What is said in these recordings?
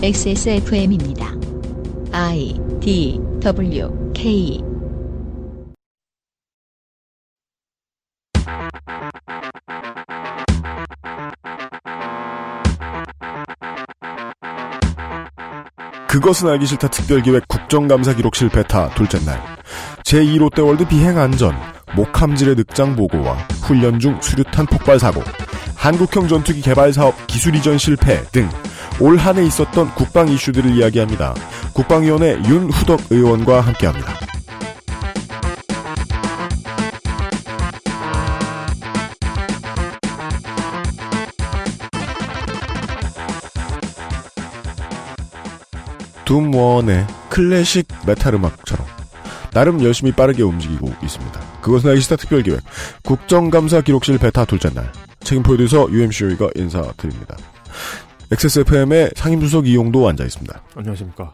XSFM입니다. I D W K 그것은 알기 싫다 특별기획 국정감사 기록실 베타 둘째 날 제2 롯데 월드 비행 안전 목함질의 늑장 보고와 훈련 중 수류탄 폭발 사고 한국형 전투기 개발 사업 기술 이전 실패 등 올 한해 있었던 국방 이슈들을 이야기합니다. 국방위원회 윤후덕 의원과 함께합니다. 둠원의 클래식 메탈 음악처럼 나름 열심히 빠르게 움직이고 있습니다. 그것은 싫다 특별기획 국정감사 기록실 베타 둘째 날 책임 프로듀서 UMCO가 인사드립니다. XSFM의 상임수석 이용도 앉아 있습니다. 안녕하십니까.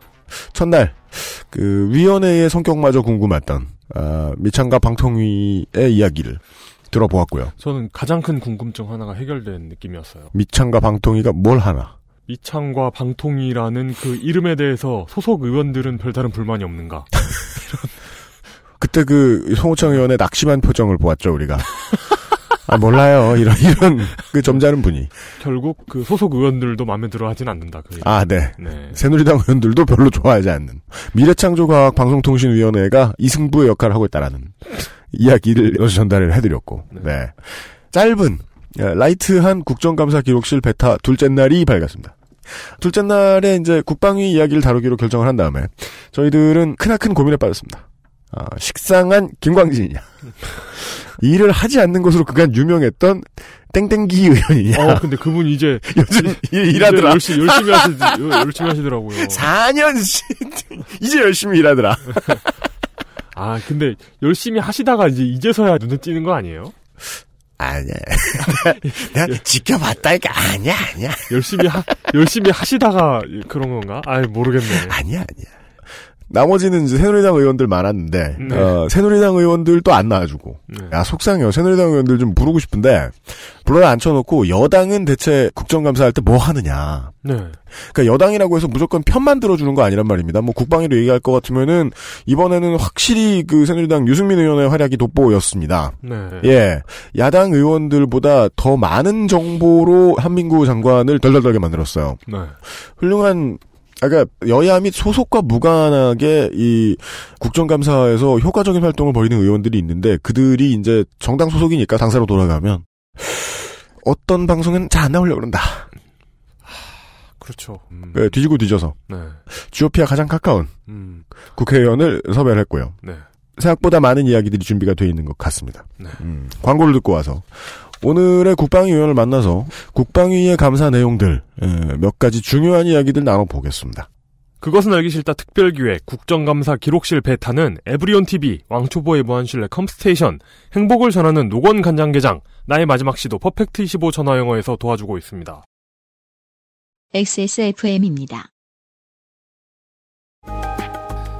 첫날 그 위원회의 성격마저 궁금했던 아, 미창과 방통위의 이야기를 들어보았고요. 저는 가장 큰 궁금증 하나가 해결된 느낌이었어요. 미창과 방통위가 뭘 하나? 미창과 방통이라는 그 이름에 대해서 소속 의원들은 별다른 불만이 없는가? 그때 그 송호창 의원의 낙심한 표정을 보았죠 우리가. 아 몰라요 이런 이런 그 점잖은 분이. 결국 그 소속 의원들도 마음에 들어 하진 않는다. 그 아 네. 네. 새누리당 의원들도 별로 좋아하지 않는 미래창조과학 방송통신위원회가 이승부의 역할을 하고 있다라는 이야기를 여기서 전달을 해드렸고, 네. 네. 짧은, 예, light한 국정감사 기록실 베타 둘째 날이 밝았습니다. 둘째 날에 이제 국방위 이야기를 다루기로 결정을 한 다음에 저희들은 크나큰 고민에 빠졌습니다. 아, 식상한 김광진이냐. 일을 하지 않는 것으로 그간 유명했던 땡땡기 의원이냐. 어, 근데 그분 이제 요즘 일, 일하더라. 열심히 열심히 하시 열심히 하시더라고요. 4년씩 이제 열심히 일하더라. 아, 근데 열심히 하시다가 이제 이제서야 눈에 띄는 거 아니에요? 아니야. 내가 지켜봤다니까 아니야 아니야 열심히 하 열심히 하시다가 그런 건가? 아, 모르겠네. 아니야 아니야. 나머지는 이제 새누리당 의원들 많았는데 네. 어, 새누리당 의원들도 안 나와주고 네. 야 속상해요. 새누리당 의원들 좀 부르고 싶은데 불러 앉혀놓고 여당은 대체 국정감사할 때 뭐 하느냐. 네. 그러니까 여당이라고 해서 무조건 편만 들어주는 거 아니란 말입니다. 뭐 국방위로 얘기할 것 같으면은 이번에는 확실히 그 새누리당 유승민 의원의 활약이 돋보였습니다. 네. 예, 야당 의원들보다 더 많은 정보로 한민구 장관을 덜덜덜게 만들었어요. 네. 훌륭한 아까 여야 및 소속과 무관하게 이 국정감사에서 효과적인 활동을 벌이는 의원들이 있는데 그들이 이제 정당 소속이니까 당사로 돌아가면 어떤 방송은 잘 안 나오려고 그런다. 그렇죠. 음. 예, 뒤지고 뒤져서 네. GOP와 가장 가까운 음. 국회의원을 섭외를 했고요. 네. 생각보다 많은 이야기들이 준비가 되어 있는 것 같습니다. 네. 음, 광고를 듣고 와서 오늘의 국방위 의원을 만나서 국방위의 감사 내용들 에, 몇 가지 중요한 이야기들 나눠보겠습니다. 그것은 알기 싫다 특별기획 국정감사 기록실 베타는 에브리온 TV, 왕초보의 무한실내 컴스테이션, 행복을 전하는 노건 간장게장, 나의 마지막 시도 퍼펙트 25 전화영어에서 도와주고 있습니다. XSFM입니다.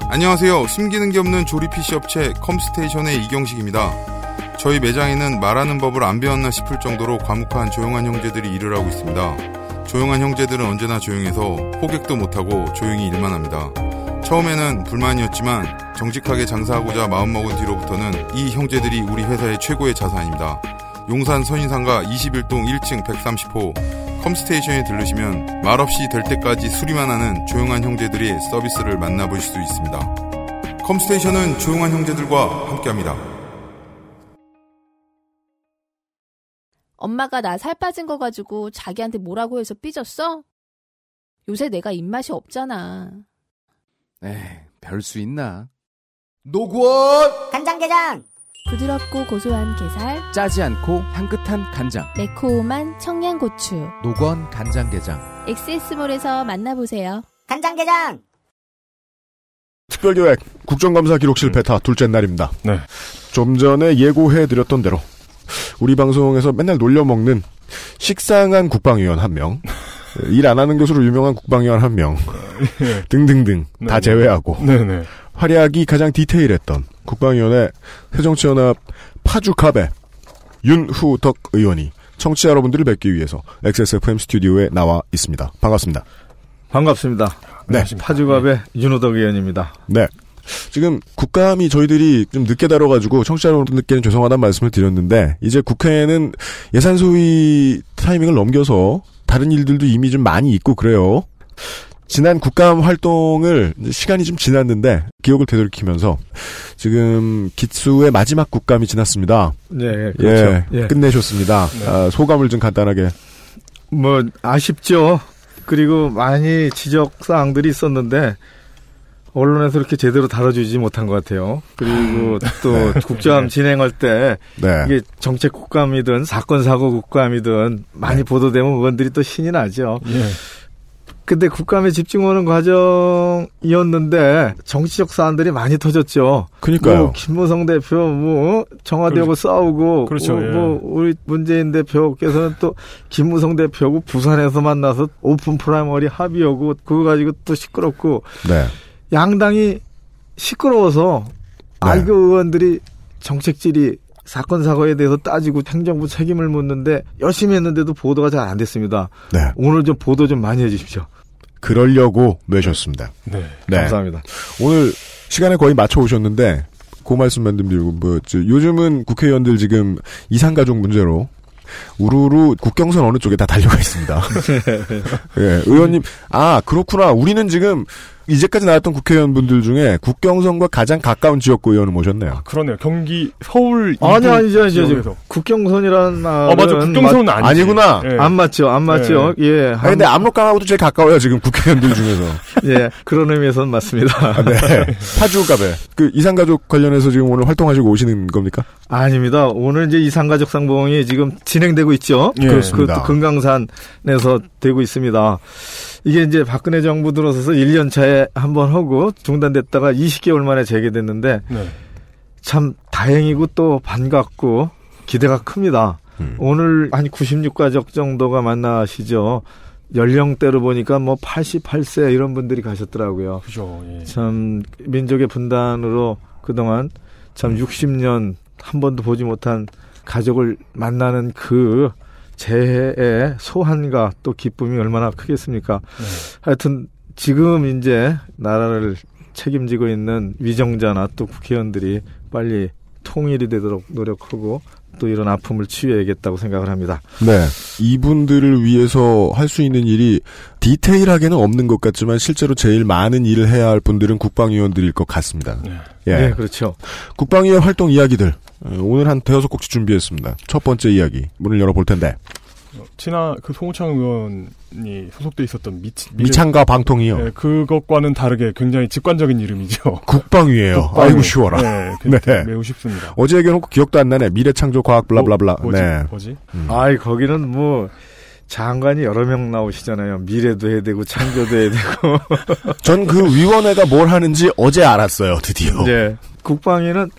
안녕하세요. 숨기는 게 없는 조립 PC 업체 컴스테이션의 이경식입니다. 저희 매장에는 말하는 법을 안 배웠나 싶을 정도로 과묵한 조용한 형제들이 일을 하고 있습니다. 조용한 형제들은 언제나 조용해서 호객도 못하고 조용히 일만 합니다. 처음에는 불만이었지만 정직하게 장사하고자 마음먹은 뒤로부터는 이 형제들이 우리 회사의 최고의 자산입니다. 용산 선인상가 21동 1층 130호 컴스테이션에 들르시면 말없이 될 때까지 수리만 하는 조용한 형제들의 서비스를 만나볼 수 있습니다. 컴스테이션은 조용한 형제들과 함께합니다. 엄마가 나 살 빠진 거 가지고 자기한테 뭐라고 해서 삐졌어? 요새 내가 입맛이 없잖아. 에이, 별 수 있나? 노건 간장게장 부드럽고 고소한 게살, 짜지 않고 향긋한 간장. 매콤한 청양고추. 노건 간장게장. 엑세스몰에서 만나보세요. 간장게장 특별기획 국정감사 기록실 베타 둘째 날입니다. 네. 좀 전에 예고해드렸던 대로 우리 방송에서 맨날 놀려먹는 식상한 국방위원 한 명, 일 안 하는 것으로 유명한 국방위원 한 명, 등등등 다 네, 네. 제외하고 네네. 활약이 가장 디테일했던 국방위원회 새정치연합 파주카베 윤후덕 의원이 청취자 여러분들을 뵙기 위해서 XSFM 스튜디오에 나와 있습니다. 반갑습니다. 반갑습니다. 네. 파주갑의 윤호덕 의원입니다. 네. 지금 국감이 저희들이 좀 늦게 다뤄가지고 청취자 여러분들께는 죄송하다는 말씀을 드렸는데 이제 국회는 예산 소위 타이밍을 넘겨서 다른 일들도 이미 좀 많이 있고 그래요. 지난 국감 활동을 시간이 좀 지났는데 기억을 되돌이키면서 지금 기수의 마지막 국감이 지났습니다. 네, 그렇죠. 예, 예. 끝내셨습니다. 네. 아, 소감을 좀 간단하게. 뭐 아쉽죠. 그리고 많이 지적 사항들이 있었는데 언론에서 이렇게 제대로 다뤄주지 못한 것 같아요. 그리고 또 국감 진행할 때 네. 이게 정책 국감이든 사건 사고 국감이든 많이 보도되면 의원들이 또 신이 나죠. 예. 근데 국감에 집중하는 과정이었는데 정치적 사안들이 많이 터졌죠. 그니까요. 뭐 김무성 대표 뭐 청와대하고 싸우고 그렇죠, 뭐, 예. 뭐 우리 문재인 대표께서는 또 김무성 대표하고 부산에서 만나서 오픈 프라이머리 합의하고 그거 가지고 또 시끄럽고 네. 양당이 시끄러워서 네. 알교 의원들이 정책 질의 사건 사고에 대해서 따지고 행정부 책임을 묻는데 열심히 했는데도 보도가 잘 안 됐습니다. 네. 오늘 좀 보도 좀 많이 해주십시오. 그러려고 모셨습니다. 네. 네. 감사합니다. 오늘 시간에 거의 맞춰 오셨는데 그 말씀만 좀 드리고 뭐 저, 요즘은 국회의원들 지금 이산가족 문제로 우르르 국경선 어느 쪽에 다 달려가 있습니다. 예, 의원님 아 그렇구나. 우리는 지금 이제까지 나왔던 국회의원분들 중에 국경선과 가장 가까운 지역구 의원을 모셨네요. 그러네요. 경기 서울 아니 이부 아니죠 아니죠. 지역에서. 말은 어 맞아. 국경선은 아니지. 아니구나. 예. 안 맞죠 안 맞죠. 예. 아니, 근데 압록강하고도 제일 가까워요 지금 국회의원들 중에서. 예 그런 의미에서는 맞습니다. 아, 네. 파주갑에 그 이산가족 관련해서 지금 오늘 활동하시고 오시는 겁니까? 아닙니다. 오늘 이제 이산가족 상봉이 지금 진행되고 있죠. 예. 그렇습니다. 그것도 금강산에서 되고 있습니다. 이게 이제 박근혜 정부 들어서서 1년 차에 한 번 하고 중단됐다가 20개월 만에 재개됐는데 네. 참 다행이고 또 반갑고 기대가 큽니다. 음. 오늘 한 96가족 정도가 만나시죠. 연령대로 보니까 뭐 88세 이런 분들이 가셨더라고요. 그죠. 예. 참 민족의 분단으로 그동안 참 60년 한 번도 보지 못한 가족을 만나는 그 재해의 소한과 또 기쁨이 얼마나 크겠습니까? 네. 하여튼 지금 이제 나라를 책임지고 있는 위정자나 또 국회의원들이 빨리 통일이 되도록 노력하고 또 이런 아픔을 치유해야겠다고 생각을 합니다. 네. 이분들을 위해서 할 수 있는 일이 디테일하게는 없는 것 같지만 실제로 제일 많은 일을 해야 할 분들은 국방위원들일 것 같습니다. 네. 예. 네, 그렇죠. 국방위원 활동 이야기들. 어, 오늘 한 대여섯 곡씩 준비했습니다. 첫 번째 이야기. 문을 열어볼 텐데. 친하 그 송우창 의원이 소속돼 있었던 미, 미래- 미창과 방통이요. 네, 그것과는 다르게 굉장히 직관적인 이름이죠. 국방위예요. 국방위. 아이고 쉬워라. 네, 그- 네. 매우 쉽습니다. 어제 얘기해놓고 기억도 안 나네. 미래창조과학 블라블라블라. 뭐, 지 네. 뭐지? 음. 아이 거기는 뭐 장관이 여러 명 나오시잖아요. 미래도 해야 되고 창조도 해야 되고. 전 그 위원회가 뭘 하는지 어제 알았어요. 드디어. 네. 국방위는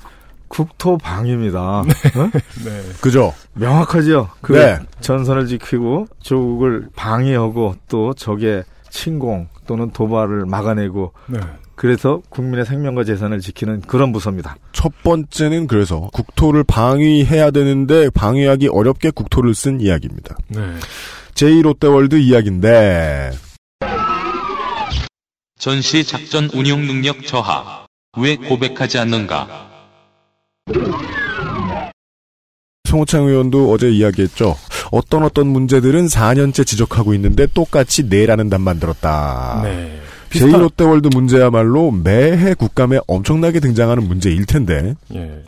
국토방위입니다. 어? 네. 그죠? 명확하죠. 그 네. 전선을 지키고 조국을 방위하고 또 적의 침공 또는 도발을 막아내고 네. 그래서 국민의 생명과 재산을 지키는 그런 부서입니다. 첫 번째는 그래서 국토를 방위해야 되는데 방위하기 어렵게 국토를 쓴 이야기입니다. 네. 제2롯데월드 이야기인데 전시 작전 운용 능력 저하. 왜 고백하지 않는가? 송호창 의원도 어제 이야기했죠. 어떤 어떤 문제들은 4년째 지적하고 있는데 똑같이 내라는 답 만들었다. 네. 비슷한, 제2롯데월드 문제야말로 매해 국감에 엄청나게 등장하는 문제일 텐데 예.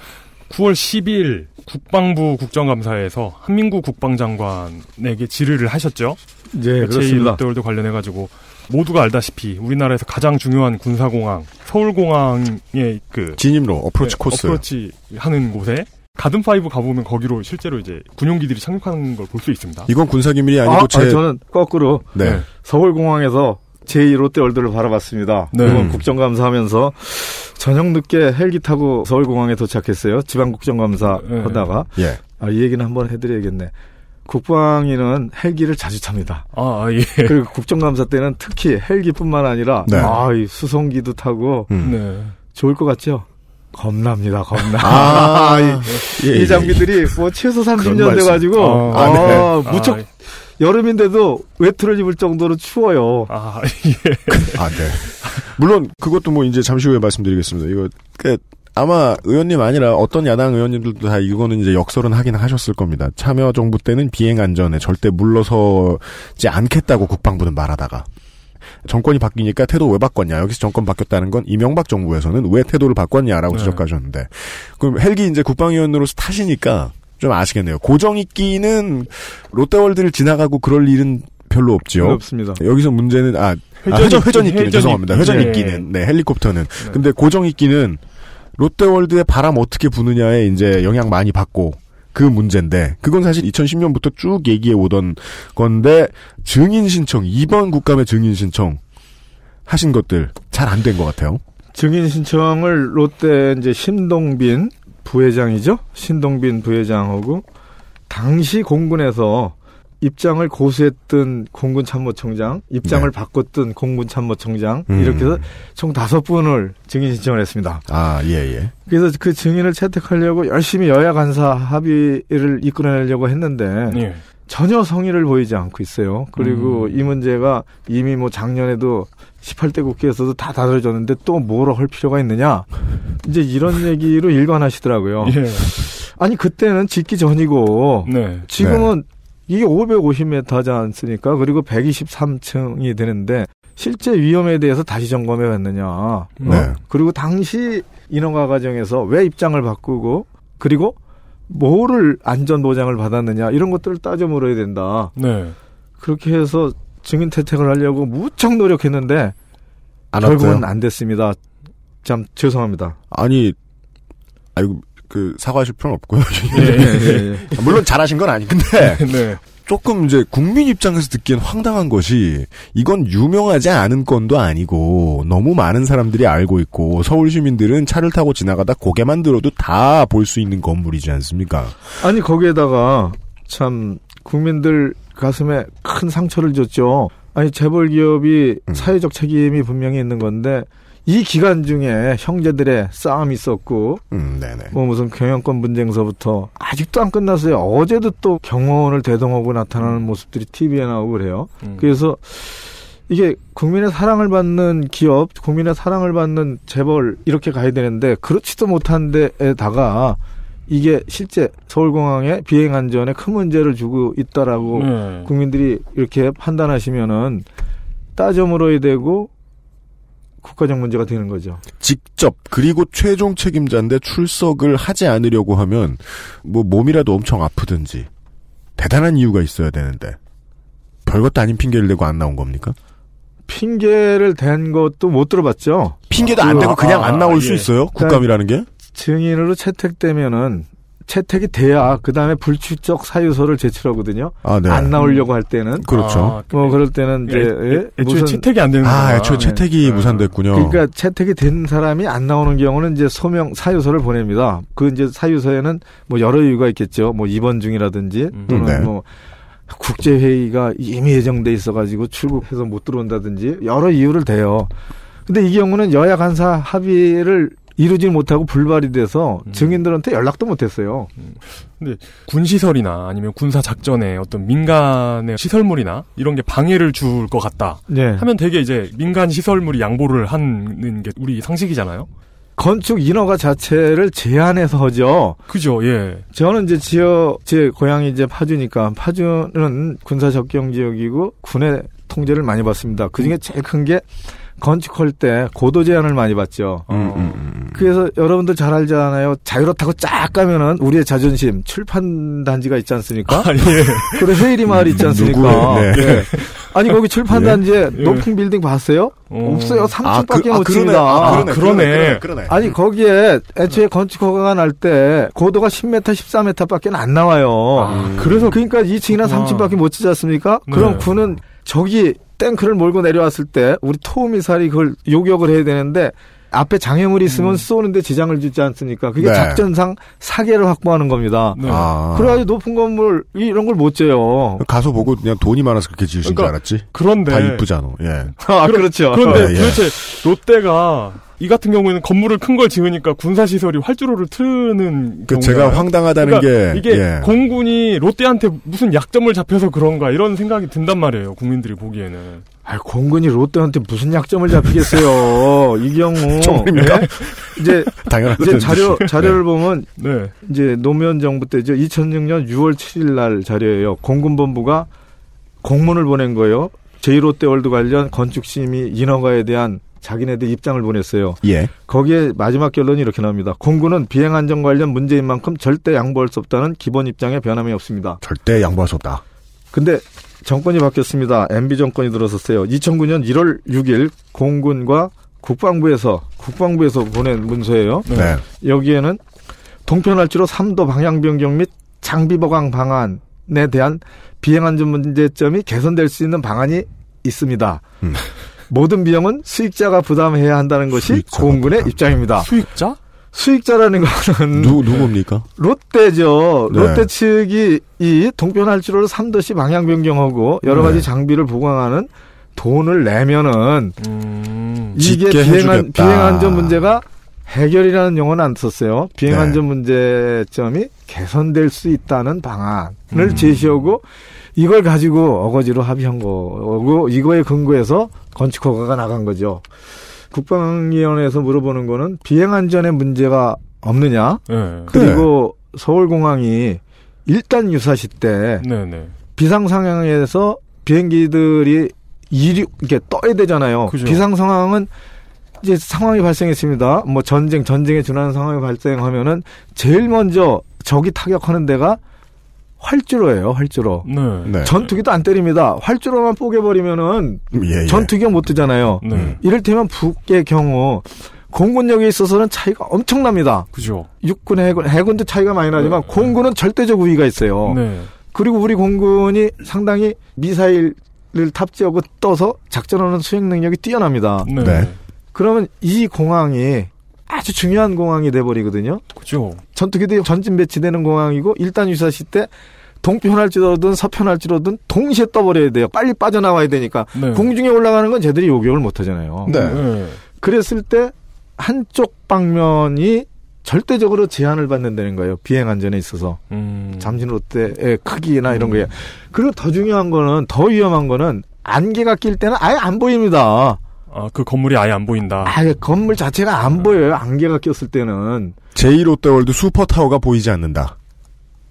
9월 10일 국방부 국정감사에서 한민구 국방장관에게 질의를 하셨죠. 네, 그렇습니다. 제2롯데월드 관련해 가지고 모두가 알다시피 우리나라에서 가장 중요한 군사공항 서울공항의 그 진입로 어프로치 네, 코스 어프로치 하는 곳에 가든 파이브 가보면 거기로 실제로 이제 군용기들이 착륙하는 걸 볼 수 있습니다. 이건 군사기밀이 아니고 아, 제 아니, 저는 거꾸로 네. 네. 서울공항에서 제2 롯데월드를 바라봤습니다. 네. 이번 음. 국정감사하면서 저녁 늦게 헬기 타고 서울공항에 도착했어요. 지방 국정감사 네. 하다가 예. 아, 이 얘기는 한번 해드려야겠네. 국방위는 헬기를 자주 탑니다. 아, 아, 예. 그리고 국정감사 때는 특히 헬기뿐만 아니라 네. 아, 이 수송기도 타고 음. 네. 좋을 것 같죠? 겁납니다, 겁나. 아, 이, 예, 이 장비들이 뭐 최소 30년 그런 말씀. 돼가지고 아, 아, 네. 무척 아, 여름인데도 외투를 입을 정도로 추워요. 아, 예. 아, 네. 물론 그것도 뭐 이제 잠시 후에 말씀드리겠습니다. 이거 그 아마 의원님 아니라 어떤 야당 의원님들도 다 이거는 이제 역설은 하긴 하셨을 겁니다. 참여 정부 때는 비행 안전에 절대 물러서지 않겠다고 국방부는 말하다가 정권이 바뀌니까 태도 왜 바꿨냐? 여기서 정권 바뀌었다는 건 이명박 정부에서는 왜 태도를 바꿨냐라고 네. 지적하셨는데 그럼 헬기 이제 국방위원으로서 타시니까 좀 아시겠네요. 고정 있기는 롯데월드를 지나가고 그럴 일은 별로 없지요. 없습니다. 여기서 문제는 아 회전 아, 회전, 있기, 회전 있기는 회전 죄송합니다. 회전 네. 있기는 네 헬리콥터는 근데 고정 있기는 롯데월드의 바람 어떻게 부느냐에 이제 영향 많이 받고 그 문제인데 그건 사실 2010년부터 쭉 얘기해 오던 건데 증인 신청 2번 국감의 증인 신청 하신 것들 잘 안 된 것 같아요. 증인 신청을 롯데 이제 신동빈 부회장이죠. 신동빈 부회장하고 당시 공군에서 입장을 고수했던 공군 참모총장, 입장을 네. 바꿨던 공군 참모총장 음. 이렇게 해서 총 다섯 분을 증인 신청을 했습니다. 아 예 예. 그래서 그 증인을 채택하려고 열심히 여야 간사 합의를 이끌어내려고 했는데 예. 전혀 성의를 보이지 않고 있어요. 그리고 음. 이 문제가 이미 뭐 작년에도 18대 국회에서도 다 다뤄졌는데 또 뭐로 할 필요가 있느냐. 이제 이런 얘기로 일관하시더라고요. 예. 아니 그때는 짓기 전이고 네. 지금은 이게 550m지 않습니까? 그리고 123층이 되는데 실제 위험에 대해서 다시 점검해 봤느냐. 네. 그리고 당시 인허가 과정에서 왜 입장을 바꾸고 그리고 뭐를 안전 보장을 받았느냐 이런 것들을 따져 물어야 된다. 네. 그렇게 해서 증인 채택을 하려고 무척 노력했는데 안 결국은 왔어요. 안 됐습니다. 참 죄송합니다. 아니 아이고 그 사과하실 필요는 없고요. 예, 예, 예. 물론 잘하신 건 아니 근데 네. 조금 이제 국민 입장에서 듣기엔 황당한 것이 이건 유명하지 않은 건도 아니고 너무 많은 사람들이 알고 있고 서울 시민들은 차를 타고 지나가다 고개만 들어도 다 볼 수 있는 건물이지 않습니까? 아니 거기에다가 참 국민들 가슴에 큰 상처를 줬죠. 아니 재벌 기업이 음. 사회적 책임이 분명히 있는 건데 이 기간 중에 형제들의 싸움이 있었고 음, 네네. 뭐 무슨 경영권 분쟁서부터 아직도 안 끝났어요. 어제도 또 경호원을 대동하고 나타나는 모습들이 TV에 나오고 그래요. 음. 그래서 이게 국민의 사랑을 받는 기업, 국민의 사랑을 받는 재벌 이렇게 가야 되는데 그렇지도 못한 데에다가 이게 실제 서울공항의 비행 안전에 큰 문제를 주고 있다라고 네. 국민들이 이렇게 판단하시면은 따져 물어야 되고 국가적 문제가 되는 거죠. 직접 그리고 최종 책임자인데 출석을 하지 않으려고 하면 뭐 몸이라도 엄청 아프든지 대단한 이유가 있어야 되는데 별것도 아닌 핑계를 대고 안 나온 겁니까? 핑계를 댄 것도 못 들어봤죠. 핑계도 안 대고 그냥 안 나올 수 예. 있어요? 국감이라는 게? 증인으로 채택되면은 채택이 돼야 그 다음에 불출석 사유서를 제출하거든요. 아, 네. 안 나오려고 할 때는 그렇죠. 아, 뭐 그럴 때는 이제 애, 예? 애, 애초에 무슨 채택이 안 되는 아. 애초에 채택이 네. 무산됐군요. 그러니까 채택이 된 사람이 안 나오는 경우는 이제 소명 사유서를 보냅니다. 그 이제 사유서에는 뭐 여러 이유가 있겠죠. 뭐 입원 중이라든지 음. 또는 네. 뭐 국제 회의가 이미 예정돼 있어가지고 출국해서 못 들어온다든지 여러 이유를 대요. 근데 이 경우는 여야 간사 합의를 이루지 못하고 불발이 돼서 음. 증인들한테 연락도 못했어요. 군 시설이나 아니면 군사 작전에 어떤 민간의 시설물이나 이런 게 방해를 줄 것 같다. 네. 하면 되게 이제 민간 시설물이 양보를 하는 게 우리 상식이잖아요. 건축 인허가 자체를 제한해서 하죠. 그죠, 예. 저는 이제 지역 제 고향이 이제 파주니까 파주는 군사 접경 지역이고 군의 통제를 많이 받습니다. 그 중에 제일 큰 게 건축할 때 고도 제한을 많이 받죠. 음, 음, 음. 그래서 여러분들 잘 알잖아요. 자유롭다고 쫙 가면은 우리의 자존심 출판 단지가 있지 않습니까? 아, 예. 그래 회의리 마을 있지 않습니까? 네. 예. 아니 거기 출판 단지에 예. 높은 빌딩 봤어요? 어. 없어요. 3층밖에 못 그러네. 칩니다. 아, 그러네. 그러네. 그러네. 그러네. 아니 거기에 애초에 건축 허가가 날 때 고도가 10m, 14m밖에 안 나와요. 아, 그래서 그러니까 2층이나 아. 3층밖에 못 치지 않습니까? 네. 그럼 군은 저기 탱크를 몰고 내려왔을 때 우리 토미사리 그걸 요격을 해야 되는데 앞에 장애물이 있으면 음. 쏘는데 지장을 주지 않습니까? 그게 네. 작전상 사계를 확보하는 겁니다. 네. 아. 그래가지고 높은 건물 이런 걸못 지어요. 가서 보고 그냥 돈이 많아서 그렇게 지으신 그러니까 줄 알았지. 그런데 다 이쁘잖아. 예. 아, 그렇죠. 그런데 예, 예. 도대체 롯데가 이 같은 경우에는 건물을 큰 걸 지으니까 군사 시설이 활주로를 트는 그 제가 황당하다는 그러니까 게 이게 예. 공군이 롯데한테 무슨 약점을 잡혀서 그런가 이런 생각이 든단 말이에요. 국민들이 보기에는. 아, 공군이 롯데한테 무슨 약점을 잡히겠어요. 이 경우. 정말입니까? 예? 이제, 당연하죠. 이제 자료, 자료를 보면 네. 이제 노무현 정부 때죠. 2006년 6월 7일 날 자료예요. 공군본부가 공문을 보낸 거예요. 제1롯데월드 관련 건축 심의 인허가에 대한 자기네들 입장을 보냈어요. 예. 거기에 마지막 결론이 이렇게 나옵니다. 공군은 비행 안전 관련 문제인 만큼 절대 양보할 수 없다는 기본 입장에 변함이 없습니다. 절대 양보할 수 없다. 근데 정권이 바뀌었습니다. MB 정권이 들어섰어요. 2009년 1월 6일 공군과 국방부에서 국방부에서 보낸 문서예요. 네. 여기에는 동편할지로 3도 방향 변경 및 장비 보강 방안에 대한 비행 안전 문제점이 개선될 수 있는 방안이 있습니다. 음. 모든 비용은 수익자가 부담해야 한다는 것이 수익자가 공군의 부담. 입장입니다. 수익자? 수익자라는 것은 누 누굽니까? 롯데죠. 네. 롯데 측이 이 동편 할지로를 3도시 방향 변경하고 여러 가지 네. 장비를 보강하는 돈을 내면은 음. 이게 짓게 비행, 안, 해주겠다. 비행 안전 문제가 해결이라는 용어는 안 썼어요. 비행 네. 안전 문제점이 개선될 수 있다는 방안을 음. 제시하고 이걸 가지고 어거지로 합의한 거고 이거에 근거해서 건축 허가가 나간 거죠. 국방위원회에서 물어보는 거는 비행 안전에 문제가 없느냐? 네. 그리고 서울공항이 일단 유사시 때 네, 네. 비상 상황에서 비행기들이 이리 이렇게 떠야 되잖아요. 그죠. 비상 상황은 이제 상황이 발생했습니다. 뭐 전쟁 전쟁에 준하는 상황이 발생하면은 제일 먼저 적이 타격하는 데가 활주로예요. 활주로. 네. 네. 전투기도 안 때립니다. 활주로만 뽀개버리면은 예, 예. 전투기가 못 뜨잖아요. 네. 이를테면 북의 경우 공군력에 있어서는 차이가 엄청납니다. 그죠. 육군, 해군, 해군도 차이가 많이 나지만 공군은 절대적 우위가 있어요. 네. 그리고 우리 공군이 상당히 미사일을 탑재하고 떠서 작전하는 수행 능력이 뛰어납니다. 네. 네. 그러면 이 공항이 아주 중요한 공항이 돼버리거든요. 그죠. 전투기들이 전진 배치되는 공항이고 일단 유사시 때 동편할지로든 서편할지로든 동시에 떠버려야 돼요. 빨리 빠져나와야 되니까 네. 공중에 올라가는 건 쟤들이 요격을 못 하잖아요. 네. 네. 그랬을 때 한쪽 방면이 절대적으로 제한을 받는다는 거예요. 비행 안전에 있어서. 음. 잠진 롯데의 크기나 이런 음. 거에. 그리고 더 중요한 거는 더 위험한 거는 안개가 낄 때는 아예 안 보입니다. 아, 그 건물이 아예 안 보인다. 아예 건물 자체가 안 보여요. 안개가 꼈을 때는. 제1롯데월드 슈퍼타워가 보이지 않는다.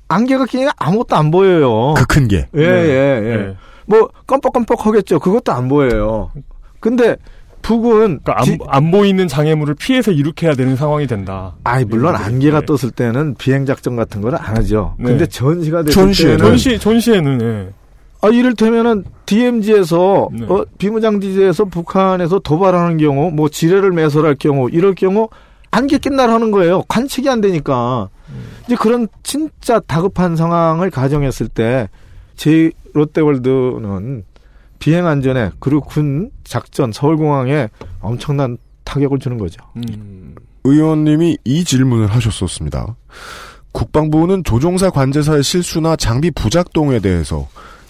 안개가 끼니까 아무것도 안 보여요. 그 큰 게. 예, 예, 예. 네. 뭐 껌뻑껌뻑 하겠죠. 그것도 안 보여요. 근데 북은 그러니까 안, 지- 안 보이는 장애물을 피해서 일으켜야 되는 상황이 된다. 아이 물론 네. 안개가 떴을 때는 비행 작전 같은 거를 안 하죠. 네. 근데 전시가 됐을 전시에는 때는 전시 전시에는 예. 아, 이를테면은 DMZ에서 네. 어, 비무장 지대에서 북한에서 도발하는 경우, 뭐 지뢰를 매설할 경우, 이럴 경우 안개 낀 날 하는 거예요. 관측이 안 되니까. 이제 그런 진짜 다급한 상황을 가정했을 때, 제 롯데월드는 비행 안전에 그리고 군 작전 서울공항에 엄청난 타격을 주는 거죠. 음. 의원님이 이 질문을 하셨었습니다. 국방부는 조종사 관제사의 실수나 장비 부작동에 대해서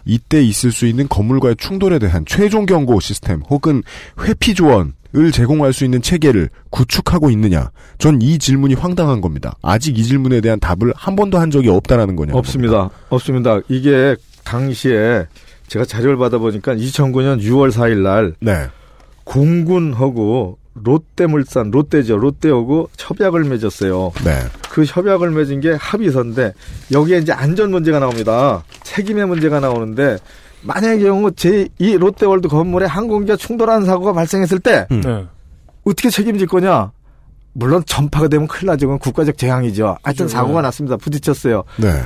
이때 있을 수 있는 건물과의 충돌에 대한 최종 경고 시스템 혹은 회피 조언을 제공할 수 있는 체계를 구축하고 있느냐? 전 이 질문이 황당한 겁니다. 아직 이 질문에 대한 답을 한 번도 한 적이 없다라는 거냐? 없습니다. 없습니다. 이게 당시에 제가 자료를 받아보니까 2009년 6월 4일 날 네. 공군하고 롯데물산, 롯데죠. 롯데하고 협약을 맺었어요. 네. 그 협약을 맺은 게 합의서인데 여기에 이제 안전 문제가 나옵니다. 책임의 문제가 나오는데 만약의 경우 제이 롯데월드 건물에 항공기가 충돌하는 사고가 발생했을 때 음. 네. 어떻게 책임질 거냐? 물론 전파가 되면 큰일 나죠. 그건 국가적 재앙이죠. 하여튼 그죠, 사고가 네. 났습니다. 부딪혔어요. 네.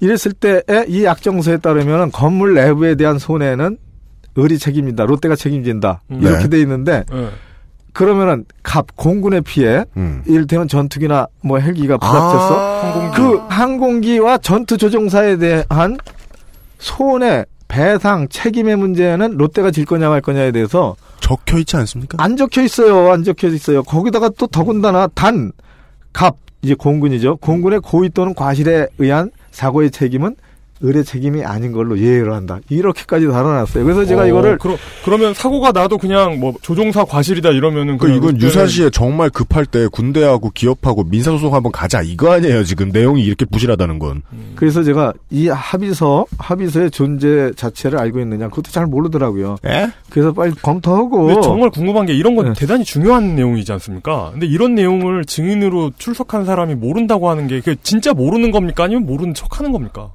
이랬을 때에 이 약정서에 따르면 건물 내부에 대한 손해는 을이 책임진다. 롯데가 책임진다. 음. 이렇게 네. 돼 있는데 예. 그러면은 갑 공군의 피해 음. 이를테면 전투기나 뭐 헬기가 부닥쳤어. 아~ 그 항공기와 전투 조종사에 대한 손해 배상 책임의 문제는 롯데가 질 거냐 말 거냐에 대해서 적혀 있지 않습니까? 안 적혀 있어요. 안 적혀 있어요. 거기다가 또 더군다나 단, 갑, 이제 공군이죠. 공군의 고의 또는 과실에 의한 사고의 책임은 의뢰 책임이 아닌 걸로 예외를 한다. 이렇게까지 달아놨어요. 그래서 제가 어, 이거를 그러, 그러면 사고가 나도 그냥 뭐 조종사 과실이다 이러면은 그 이건 그때는- 유사시에 정말 급할 때 군대하고 기업하고 민사소송 한번 가자 이거 아니에요 지금 내용이 이렇게 부실하다는 건. 그래서 제가 이 합의서 합의서의 존재 자체를 알고 있느냐 그것도 잘 모르더라고요. 에? 그래서 빨리 검토하고 근데 정말 궁금한 게 이런 건 네. 대단히 중요한 내용이지 않습니까? 근데 이런 내용을 증인으로 출석한 사람이 모른다고 하는 게 그게 진짜 모르는 겁니까? 아니면 모르는 척 하는 겁니까?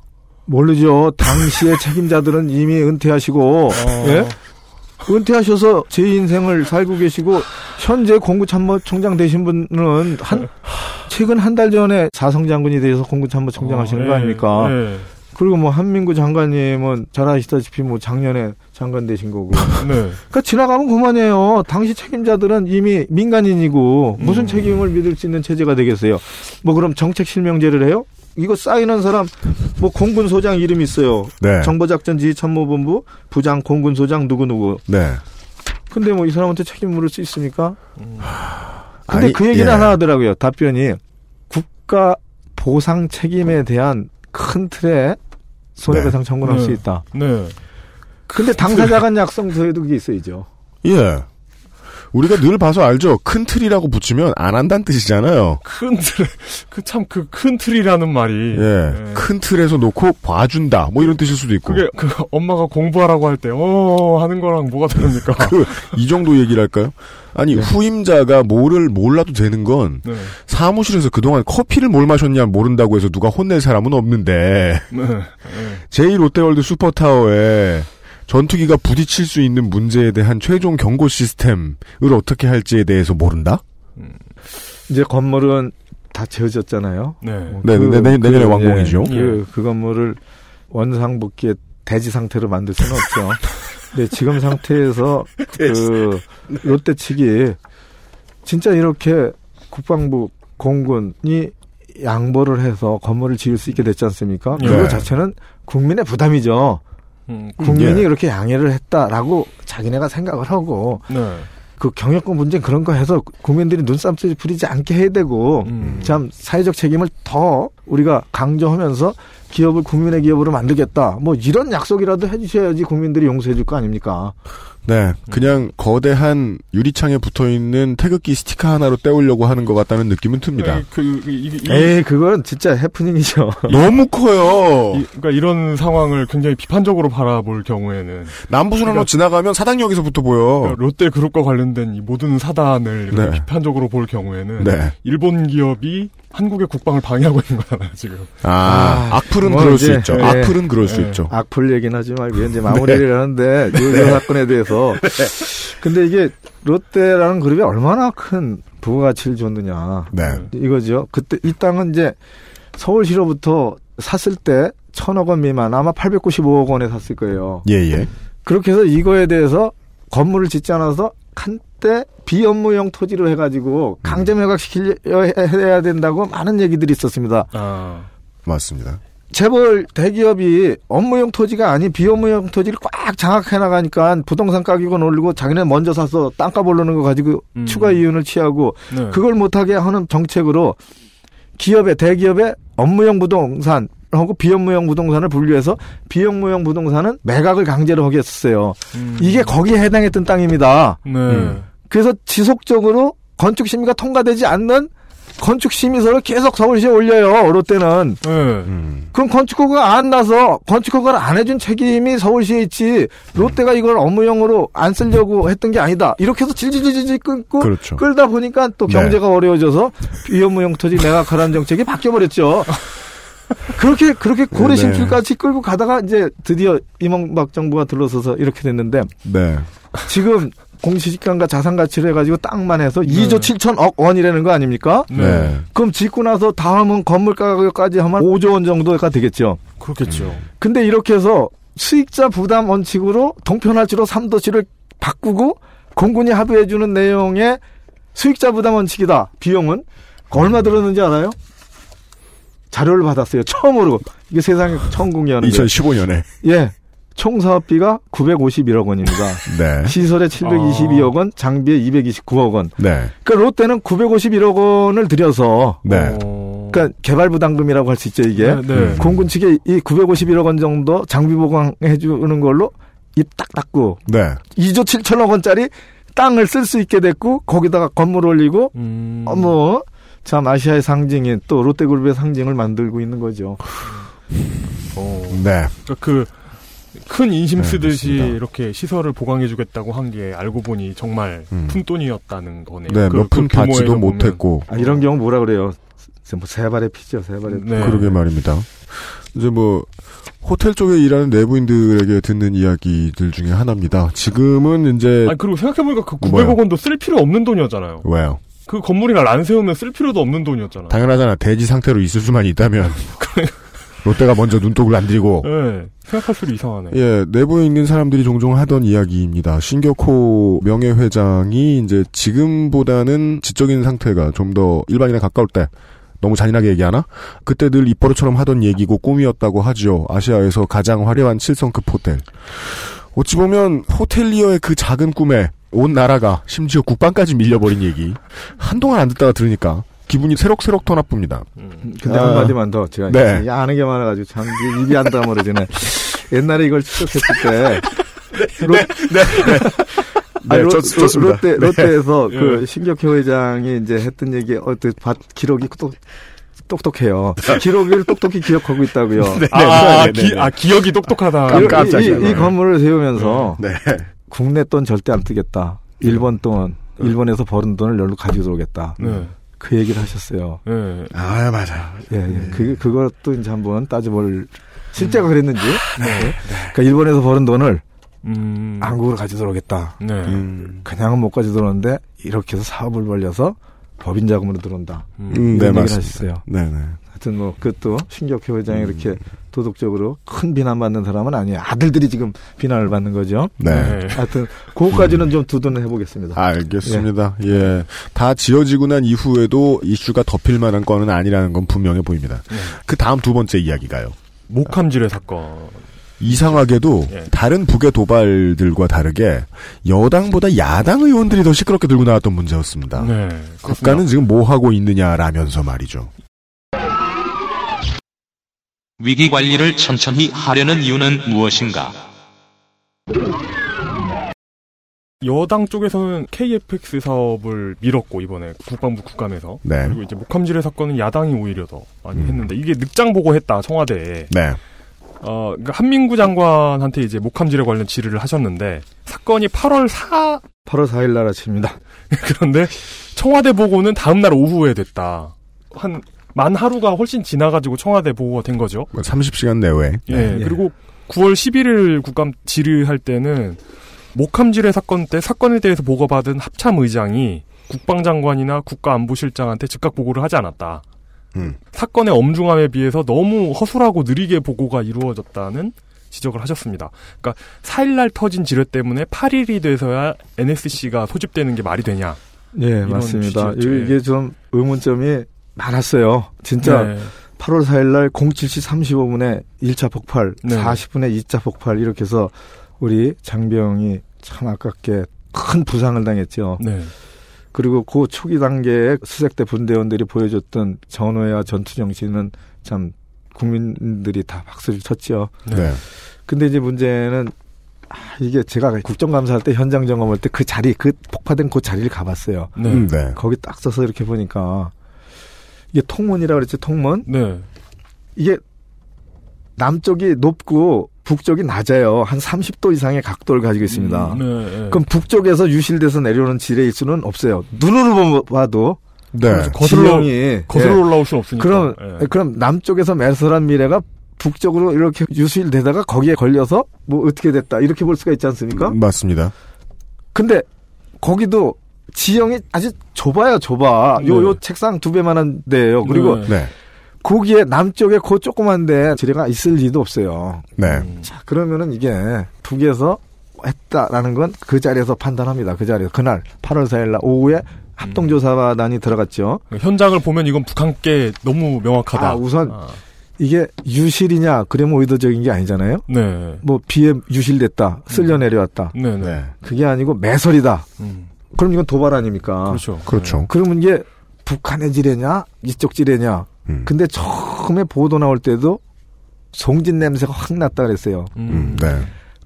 모르죠. 당시의 책임자들은 이미 은퇴하시고 어. 예? 은퇴하셔서 제 인생을 살고 계시고 현재 공구참모총장 되신 분은 한 최근 한 달 전에 사성 장군이 되어서 공구참모총장 하시는 어, 거 예, 아닙니까? 예. 그리고 뭐 한민구 장관님은 잘 아시다시피 뭐 작년에 장관 되신 거고. 네. 그러니까 지나가면 그만이에요. 당시 책임자들은 이미 민간인이고 무슨 음. 책임을 믿을 수 있는 체제가 되겠어요. 뭐 그럼 정책 실명제를 해요? 이거 쌓이는 사람 뭐 공군 소장 이름 있어요. 네. 정보작전 지휘참모본부 부장 공군 소장 누구 누구. 네. 근데 뭐 이 사람한테 책임 물을 수 있습니까? 근데 아니, 그 얘기를 예. 하나 하더라고요. 답변이 국가 보상 책임에 대한 큰 틀에 손해배상 청구할 네. 수 있다. 네. 근데 당사자 간 약속서에도 그게 있어야죠. 예. 우리가 늘 봐서 알죠. 큰 틀이라고 붙이면 안 한다는 뜻이잖아요. 큰 틀, 그참 그 큰 틀이라는 말이. 예. 큰 틀에서 놓고 봐준다. 뭐 이런 뜻일 수도 있고. 그게 그 엄마가 공부하라고 할 때 어 하는 거랑 뭐가 다릅니까? 그, 이 정도 얘기를 할까요? 아니, 후임자가 뭐를 몰라도 되는 건 네. 사무실에서 그동안 커피를 뭘 마셨냐 모른다고 해서 누가 혼낼 사람은 없는데 네. 제2 롯데월드 슈퍼타워에 전투기가 부딪힐 수 있는 문제에 대한 최종 경고 시스템을 어떻게 할지에 대해서 모른다? 이제 건물은 다 지어졌잖아요. 네. 네, 네, 내- 내년에 완공이죠. 예, 그, 그 건물을 원상복귀의 대지 상태로 만들 수는 없죠. 근데 지금 상태에서 그 롯데 측이 진짜 이렇게 국방부 공군이 양보를 해서 건물을 지을 수 있게 됐지 않습니까? 네. 그거 자체는 국민의 부담이죠. 음, 국민이 예. 그렇게 양해를 했다라고 자기네가 생각을 하고 네. 그 경영권 문제 그런 거 해서 국민들이 눈싸움 부리지 않게 해야 되고 음. 참 사회적 책임을 더 우리가 강조하면서 기업을 국민의 기업으로 만들겠다 뭐 이런 약속이라도 해주셔야지 국민들이 용서해 줄 거 아닙니까? 네, 그냥 거대한 유리창에 붙어 있는 태극기 스티커 하나로 때우려고 하는 것 같다는 느낌은 듭니다. 그, 이, 이, 이, 에이 그건 진짜 해프닝이죠. 너무 커요. 이- 그러니까 이런 상황을 굉장히 비판적으로 바라볼 경우에는 남부순환로 그러니까- 지나가면 사당역에서부터 보여. 그러니까 롯데 그룹과 관련된 이 모든 사단을 네. 비판적으로 볼 경우에는 네. 일본 기업이 한국의 국방을 방해하고 있는 거잖아요 지금. 아, 아, 악플은 뭐 그럴 수 이제, 있죠. 예. 악플은 그럴 수 예. 있죠. 악플 얘기는 하지 말고 이제 마무리를 하는데 요, 요 사건에 대해서 근데 이게 롯데라는 그룹이 얼마나 큰 부가가치를 줬느냐 네. 이거죠. 그때 이 땅은 이제 서울시로부터 샀을 때 천억 원 미만 아마 895억 원에 샀을 거예요. 예, 예. 그렇게 해서 이거에 대해서 건물을 짓지 않아서 한때 비업무용 토지로 해가지고 강제 매각시켜야 된다고 많은 얘기들이 있었습니다. 아. 맞습니다. 재벌 대기업이 업무용 토지가 아닌 비업무용 토지를 꽉 장악해 나가니까 부동산 가격은 올리고 자기네 먼저 사서 땅값 오르는 거 가지고 음. 추가 이윤을 취하고 네. 그걸 못하게 하는 정책으로 기업의 대기업의 업무용 부동산 하고 비업무용 부동산을 분류해서 비업무용 부동산은 매각을 강제로 하게 했었어요. 음. 이게 거기에 해당했던 땅입니다. 네. 음. 그래서 지속적으로 건축 심의가 통과되지 않는 건축 심의서를 계속 서울시에 올려요. 롯데는. 네. 음. 그럼 건축허가 안 나서 건축허가를 안 해준 책임이 서울시에 있지 롯데가 이걸 업무용으로 안 쓰려고 했던 게 아니다. 이렇게 해서 질질질질 끊고 그렇죠. 끌다 보니까 또 네. 경제가 어려워져서 비업무용 토지 매각하라는 정책이 바뀌어버렸죠. 그렇게 그렇게 고래 네. 심줄까지 끌고 가다가 이제 드디어 이명박 정부가 들러서서 이렇게 됐는데 네. 지금 공시지가과 자산 가치를 해가지고 땅만 해서 2조 7천억 원이라는 거 아닙니까? 네. 그럼 짓고 나서 다음은 건물 가격까지 하면 5조 원 정도가 되겠죠. 그렇겠죠. 근데 이렇게 해서 수익자 부담 원칙으로 동편할지로 3도시를 바꾸고 공군이 합의해주는 내용의 수익자 부담 원칙이다. 비용은 얼마 들었는지 알아요? 자료를 받았어요. 처음으로 이게 세상에 처음 공개하는 거예요. 2015년에. 예, 총 사업비가 951억 원입니다. 네. 시설에 722억 원, 장비에 229억 원. 네. 그러니까 롯데는 951억 원을 들여서 네. 어... 그러니까 개발 부담금이라고 할 수 있죠 이게. 네, 네. 음. 공군 측에 이 951억 원 정도 장비 보강해 주는 걸로 입딱 닫고 네. 2조 7천억 원짜리 땅을 쓸 수 있게 됐고 거기다가 건물 올리고 음... 어머 참 아시아의 상징인 또 롯데그룹의 상징을 만들고 있는 거죠. 어... 네. 그러니까 그, 큰 인심 네, 쓰듯이 그렇습니다. 이렇게 시설을 보강해주겠다고 한 게 알고 보니 정말 음. 푼돈이었다는 거네요. 네, 그- 몇푼 그 받지도 보면. 못했고. 아, 이런 경우 뭐라 그래요? 뭐 세 발의 피죠, 세 발의 피. 네. 그러게 말입니다. 이제 뭐 호텔 쪽에 일하는 내부인들에게 듣는 이야기들 중에 하나입니다. 지금은 이제 아니, 그리고 생각해보니까 그 뭐요? 900억 원도 쓸 필요 없는 돈이었잖아요. 왜요? 그 건물이나 란 세우면 쓸 필요도 없는 돈이었잖아요. 당연하잖아. 대지 상태로 있을 수만 있다면 롯데가 먼저 눈독을 안 들이고 네, 생각할수록 이상하네. 예, 내부에 있는 사람들이 종종 하던 이야기입니다. 신격호 명예회장이 이제 지금보다는 지적인 상태가 좀 더 일반인에 가까울 때 너무 잔인하게 얘기하나? 그때 늘 입버릇처럼 하던 얘기고 꿈이었다고 하죠. 아시아에서 가장 화려한 7성급 호텔. 어찌 보면 호텔리어의 그 작은 꿈에 온 나라가 심지어 국방까지 밀려버린 얘기. 한동안 안 듣다가 들으니까 기분이 새록새록 더 나쁩니다. 근데 아. 한마디만 더 제가 네. 이 아는 게 많아가지고 참 입이 안 다물어지네. 옛날에 이걸 추적했을 때 롯, 네, 아니, 롯, 좋-. 롯데, 네. 롯데에서 예. 그 신격효 회장이 이제 했던 얘기 어떤 밭 기록이 똑, 똑똑해요. 기록을 똑똑히 기억하고 있다고요. 아, 네, 네, 기, 네. 아, 기억이 똑똑하다. 깜- 이-. 이, 이 건물을 세우면서 네. 국내 돈 절대 안 뜨겠다. 일본 돈, 일본에서 버는 돈을 여기로 가지고 들어오겠다. 네. 그 얘기를 하셨어요. 네. 아, 맞아. 예, 예. 그, 그것도 이제 한번 따져볼, 실제가 그랬는지. 네. 그러니까 일본에서 버는 돈을 음. 한국으로 가지고 들어오겠다. 네. 음. 그냥은 못 가지고 들어오는데, 이렇게 해서 사업을 벌려서 법인 자금으로 들어온다. 음. 음, 네, 맞습니다. 하셨어요. 네 네. 하여튼 뭐, 그것도 신격효 회장이 음. 이렇게 도덕적으로 큰 비난받는 사람은 아니에요. 아들들이 지금 비난을 받는 거죠. 네. 네. 하여튼, 그거까지는 좀 두둔을 해보겠습니다. 알겠습니다. 예. 다 지어지고 난 이후에도 이슈가 덮일 만한 건은 아니라는 건 분명해 보입니다. 네. 그 다음 두 번째 이야기가요. 목함질의 사건. 이상하게도 예. 다른 북의 도발들과 다르게 여당보다 야당 의원들이 더 시끄럽게 들고 나왔던 문제였습니다. 네. 국가는 지금 뭐 하고 있느냐라면서 말이죠. 위기 관리를 천천히 하려는 이유는 무엇인가? 여당 쪽에서는 KFX 사업을 밀었고 이번에 국방부 국감에서 네. 그리고 이제 목함질의 사건은 야당이 오히려 더 많이 음. 했는데 이게 늑장 보고했다 청와대에 네. 어 그러니까 한민구 장관한테 이제 목함질에 관련 질의를 하셨는데 사건이 8월 4 8월 4일 날 아침입니다. 그런데 청와대 보고는 다음 날 오후에 됐다 한 만 하루가 훨씬 지나가지고 청와대 보고가 된 거죠. 30시간 내외. 예, 네. 그리고 9월 11일 국감 질의할 때는 목함질의 사건 때 사건에 대해서 보고받은 합참 의장이 국방장관이나 국가안보실장한테 즉각 보고를 하지 않았다. 음. 사건의 엄중함에 비해서 너무 허술하고 느리게 보고가 이루어졌다는 지적을 하셨습니다. 그러니까 4일날 터진 지뢰 때문에 8일이 돼서야 NSC가 소집되는 게 말이 되냐. 예, 이런 맞습니다. 취지였죠. 이게 좀 의문점이 많았어요. 진짜 네. 8월 4일 날 07시 35분에 1차 폭발, 네. 40분에 2차 폭발 이렇게 해서 우리 장병이 참 아깝게 큰 부상을 당했죠. 네. 그리고 그 초기 단계에 수색대 분대원들이 보여줬던 전호와 전투 정신은 참 국민들이 다 박수를 쳤죠. 네. 근데 이제 문제는 아, 이게 제가 국정감사할 때 현장 점검할 때 그 자리, 그 폭파된 그 자리를 가봤어요. 네. 음, 네. 거기 딱 서서 이렇게 보니까 이게 통문이라 그랬지 통문 네. 이게 남쪽이 높고 북쪽이 낮아요 한 30도 이상의 각도를 가지고 있습니다. 음, 네, 네. 그럼 북쪽에서 유실돼서 내려오는 지뢰일 수는 없어요. 눈으로 봐도 네. 거슬러 지형이 거슬러 예. 올라올 수 없으니까. 그럼 예. 그럼 남쪽에서 매설한 미래가 북쪽으로 이렇게 유실되다가 거기에 걸려서 뭐 어떻게 됐다 이렇게 볼 수가 있지 않습니까? 음, 맞습니다. 근데 거기도 지형이 아주 좁아요, 좁아. 요, 네. 요 책상 두 배만한 데예요. 그리고 네. 네. 거기에 남쪽에 그 조그만 데 지뢰가 있을 리도 없어요. 네. 음. 자, 그러면은 이게 북에서 했다라는 건 그 자리에서 판단합니다. 그 자리에서. 그날 8월 4일 날 오후에 합동조사단이 들어갔죠. 현장을 보면 이건 북한께 너무 명확하다. 아, 우선 아, 이게 유실이냐 그러면 의도적인 게 아니잖아요. 네. 뭐 비에 유실됐다, 쓸려 내려왔다. 네, 네. 네. 그게 아니고 매설이다. 음. 그럼 이건 도발 아닙니까? 그렇죠. 그렇죠. 그러면 이게 북한의 지뢰냐, 이쪽 지뢰냐. 음. 근데 처음에 보도 나올 때도 송진 냄새가 확 났다 그랬어요. 음, 네.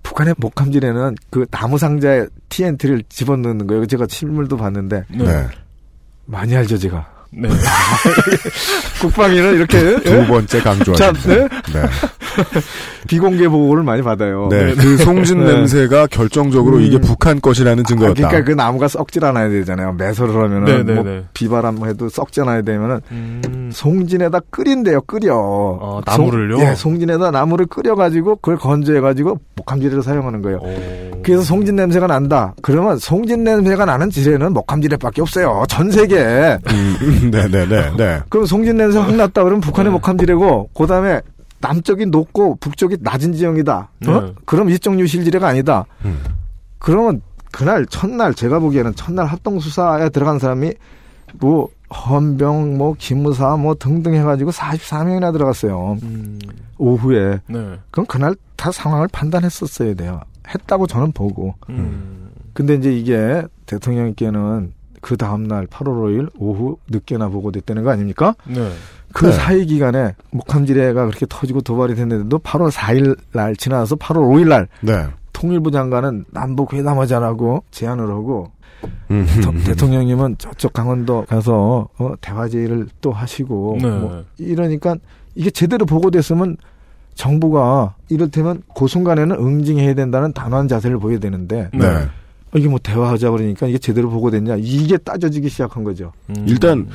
북한의 목함 지뢰는 그 나무 상자에 TNT를 집어넣는 거예요. 제가 실물도 봤는데 네. 네. 많이 알죠, 제가. 네. 국방위는 이렇게 두 번째 강조하죠. 참, 네? 네. 비공개 보고를 많이 받아요. 네. 그 송진 네. 냄새가 결정적으로 음. 이게 북한 것이라는 아, 증거였다. 그러니까 그 나무가 썩질 않아야 되잖아요. 매설을 하면은 네, 네, 뭐 네. 비바람 해도 썩지 않아야 되면은 음. 송진에다 끓인대요. 끓여. 아, 나무를요? 송, 예, 송진에다 나무를 끓여가지고 그걸 건조해가지고 목함지뢰를 사용하는 거예요. 오. 그래서 송진 냄새가 난다. 그러면 송진 냄새가 나는 지뢰는 목함지뢰밖에 없어요. 전 세계에. 음, 네네네. 네. 그럼 송진 냄새 확 났다 그러면 북한의 목함지뢰고 그 다음에 남쪽이 높고 북쪽이 낮은 지형이다. 어? 네. 그럼 이쪽 유실지뢰가 아니다. 음. 그러면 그날 첫날 제가 보기에는 첫날 합동 수사에 들어간 사람이 뭐 헌병 뭐 기무사 뭐 등등 해가지고 44명이나 들어갔어요. 음. 오후에 네. 그럼 그날 다 상황을 판단했었어야 돼요. 했다고 저는 보고. 음. 근데 이제 이게 대통령께는 그 다음날 8월 5일 오후 늦게나 보고됐다는 거 아닙니까? 네. 그 네. 사이 기간에 목함지뢰가 그렇게 터지고 도발이 됐는데도 8월 4일 날 지나서 8월 5일 날 네. 통일부 장관은 남북 회담하자라고 제안을 하고 음. 대- 대통령님은 저쪽 강원도 가서 어, 대화제의를 또 하시고 네. 뭐 이러니까 이게 제대로 보고됐으면 정부가 이를테면 그 순간에는 응징해야 된다는 단호한 자세를 보여야 되는데 네. 어, 이게 뭐 대화하자 그러니까 이게 제대로 보고 됐냐 이게 따져지기 시작한 거죠. 음. 일단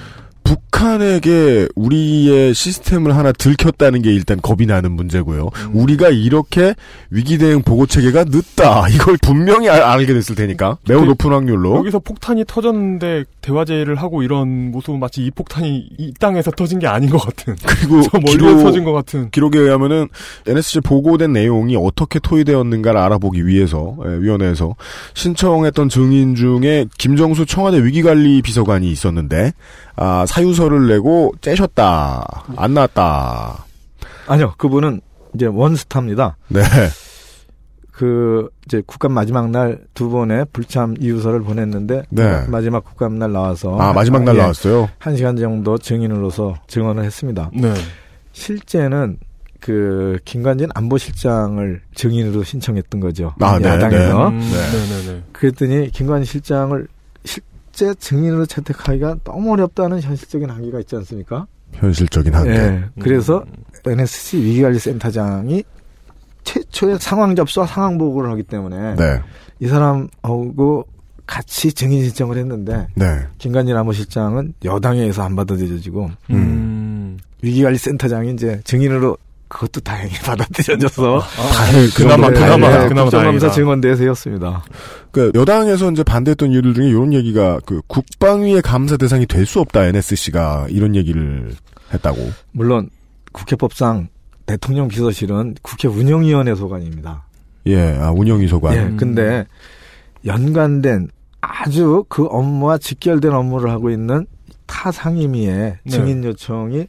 북 한에게 우리의 시스템을 하나 들켰다는 게 일단 겁이 나는 문제고요. 음. 우리가 이렇게 위기 대응 보고 체계가 늦다. 이걸 분명히 알, 알게 됐을 테니까 매우 그- 높은 확률로. 여기서 폭탄이 터졌는데 대화제의를 하고 이런 모습은 마치 이 폭탄이 이 땅에서 터진 게 아닌 것 같은. 그리고 저 멀리서 기록- 터진 것 같은. 기록에 의하면은 NSC 보고된 내용이 어떻게 토의되었는가를 알아보기 위해서 예, 위원회에서 신청했던 증인 중에 김정수 청와대 위기관리 비서관이 있었는데 아, 사유서 를 내고 째셨다 안 나왔다. 아니요 그분은 이제 원스타입니다. 네. 그 이제 국감 마지막 날 두 번의 불참 이유서를 보냈는데 네. 마지막 국감 날 나와서 아 마지막 날 예, 나왔어요. 한 시간 정도 증인으로서 증언을 했습니다. 네. 실제는 그 김관진 안보실장을 증인으로 신청했던 거죠. 아, 네, 야당에서. 음, 네네네. 그랬더니 김관진 실장을 실제 증인으로 채택하기가 너무 어렵다는 현실적인 한계가 있지 않습니까? 현실적인 한계. 예. 그래서 음. NSC 위기관리센터장이 최초의 상황 접수와 상황 보고를 하기 때문에 네. 이 사람하고 같이 증인 신청을 했는데 네. 김관진 안보실장은 여당에 의해서 안 받아들여지고 음. 위기관리센터장이 이제 증인으로 그것도 다행히 받아들여져서 다행 그나마, 그 정도의 그나마, 다행이에요. 그나마 국정감사 다행이다. 증언대회였습니다. 그 여당에서 이제 반대했던 이유들 중에 이런 얘기가 그 국방위의 감사 대상이 될 수 없다 NSC가 이런 얘기를 했다고. 물론 국회법상 대통령 비서실은 국회 운영위원회 소관입니다. 예, 아 운영위 소관. 예, 근데 연관된 아주 그 업무와 직결된 업무를 하고 있는 타 상임위의 네. 증인 요청이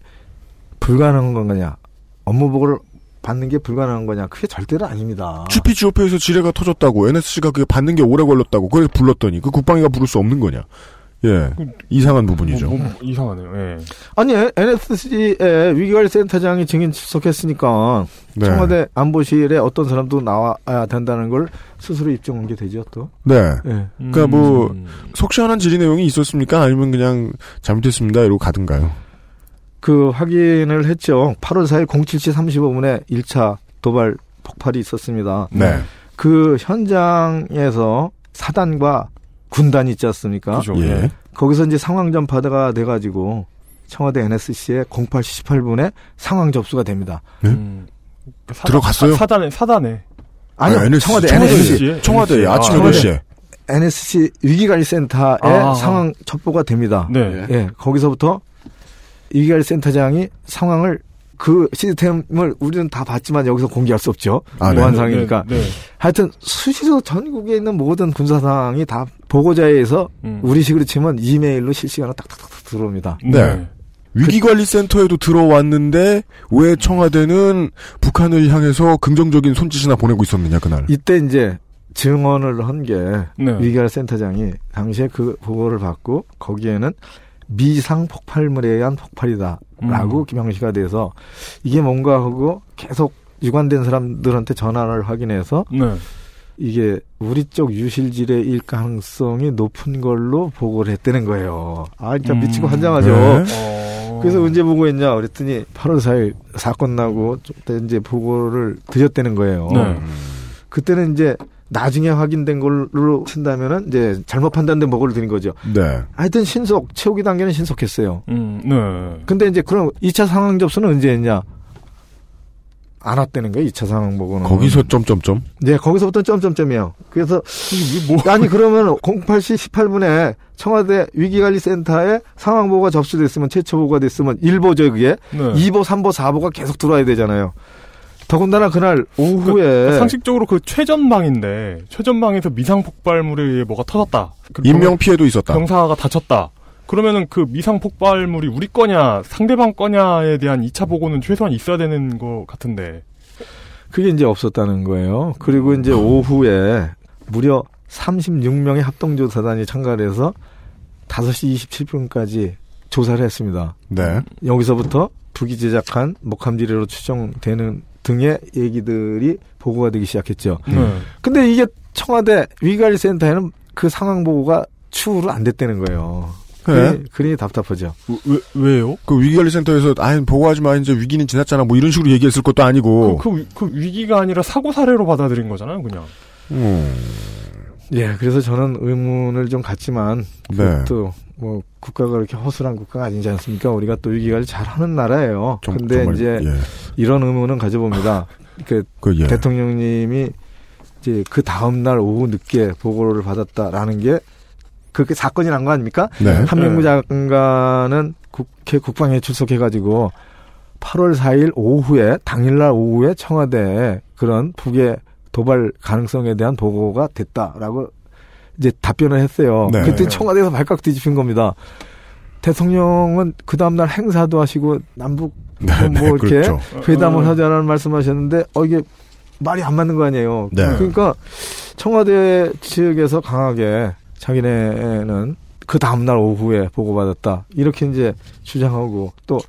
불가능한 거냐, 업무 보고를 받는 게 불가능한 거냐, 그게 절대로 아닙니다. GPGOP에서 지뢰가 터졌다고 NSC가 그게 받는 게 오래 걸렸다고 그래서 불렀더니 그 국방위가 부를 수 없는 거냐. 예, 이상한 부분이죠. 뭐, 뭐, 이상하네요. 예. 아니 NSC의 위기관리센터장이 증인 출석했으니까 네. 청와대 안보실에 어떤 사람도 나와야 된다는 걸 스스로 입증한 게 되죠 또. 네. 예. 그러니까 뭐 음. 속 시원한 질의 내용이 있었습니까? 아니면 그냥 잘못했습니다 이러고 가든가요? 그 확인을 했죠. 8월 4일 07시 35분에 1차 도발 폭발이 있었습니다. 네. 그 현장에서 사단과 군단이 있지 않습니까? 그죠. 예. 예. 거기서 이제 상황 전파가 돼가지고 청와대 NSC에 08시 18분에 상황 접수가 됩니다. 네? 음. 사- 들어갔어요? 사, 사단에, 사단에. 아니요, 아, NSC, 청와대 청와대 NSC. 청와대 아침 아, 8시에. NSC 위기관리센터에 아. 상황 첩보가 됩니다. 네. 예, 거기서부터 위기관리센터장이 상황을 그 시스템을 우리는 다 봤지만 여기서 공개할 수 없죠. 아, 네. 보안 상이니까. 네. 네. 하여튼 수시로 전국에 있는 모든 군사 상황이 다 보고자에 의해서 음. 우리식으로 치면 이메일로 실시간으로 딱딱딱 들어옵니다. 네. 위기관리센터에도 들어왔는데 왜 청와대는 북한을 향해서 긍정적인 손짓이나 보내고 있었느냐 그날. 이때 이제 증언을 한게 네. 위기관 센터장이 당시에 그 보고를 받고 거기에는 미상 폭발물에 의한 폭발이다라고 음. 김영시가 돼서 이게 뭔가 하고 계속 유관된 사람들한테 전화를 확인해서 네. 이게 우리 쪽 유실질의 가능성이 높은 걸로 보고를 했다는 거예요. 아, 진짜 음. 미치고 환장하죠. 네. 어. 그래서 언제 보고했냐 그랬더니 8월 4일 사건 나고 때 이제 보고를 드렸다는 거예요. 네. 그때는 이제 나중에 확인된 걸로 친다면은 이제 잘못 판단된 보고를 드린 거죠. 네. 하여튼 신속 채우기 단계는 신속했어요. 음, 네. 근데 이제 그럼 2차 상황 접수는 언제 했냐? 안 왔다는 거예요. 2차 상황 보고는. 거기서 점점점. 네, 거기서부터 점점점이에요. 그래서 이게 뭐 아니 그러면 08시 18분에 청와대 위기관리센터에 상황 보고가 접수됐으면 최초 보고가 됐으면 1보죠 그게 네. 2보, 3보, 4보가 계속 들어와야 되잖아요. 더군다나 그날 오후에 그러니까 상식적으로 그 최전방인데 최전방에서 미상 폭발물에 의해 뭐가 터졌다. 그리고 인명 피해도 있었다. 병사가 다쳤다. 그러면은 그 미상 폭발물이 우리 거냐 상대방 거냐에 대한 2차 보고는 최소한 있어야 되는 것 같은데. 그게 이제 없었다는 거예요. 그리고 이제 오후에 무려 36명의 합동조사단이 참가를 해서 5시 27분까지 조사를 했습니다. 네. 여기서부터 북이 제작한 목함지뢰로 추정되는 등의 얘기들이 보고가 되기 시작했죠. 네. 근데 이게 청와대 위기관리센터에는 그 상황 보고가 추후로 안 됐다는 거예요. 네. 그러니, 답답하죠. 왜 왜요? 그 위기관리센터에서 아 보고하지 마 이제 위기는 지났잖아 뭐 이런 식으로 얘기했을 것도 아니고. 그, 그, 그 위기가 아니라 사고 사례로 받아들인 거잖아요, 그냥. 음. 예, 그래서 저는 의문을 좀 갖지만 네. 그것도 뭐 국가가 그렇게 허술한 국가가 아니지 않습니까? 우리가 또 위기관리 잘하는 나라예요. 정- 근데 정말, 이제 예. 이런 의문은 가져봅니다. 그 그 예. 대통령님이 이제 그 다음 날 오후 늦게 보고를 받았다라는 게 그렇게 사건이 난 거 아닙니까? 네. 한명구 장관은 국회 국방에 출석해가지고 8월 4일 오후에 당일날 오후에 청와대에 그런 북의 도발 가능성에 대한 보고가 됐다라고 이제 답변을 했어요. 네. 그때 청와대에서 발칵 뒤집힌 겁니다. 대통령은 그 다음날 행사도 하시고 남북 네, 네, 뭐 이렇게 그렇죠. 회담을 어. 하자는 말씀하셨는데 어 이게 말이 안 맞는 거 아니에요. 네. 그러니까 청와대 측에서 강하게 자기네는 그 다음날 오후에 보고받았다 이렇게 이제 주장하고 또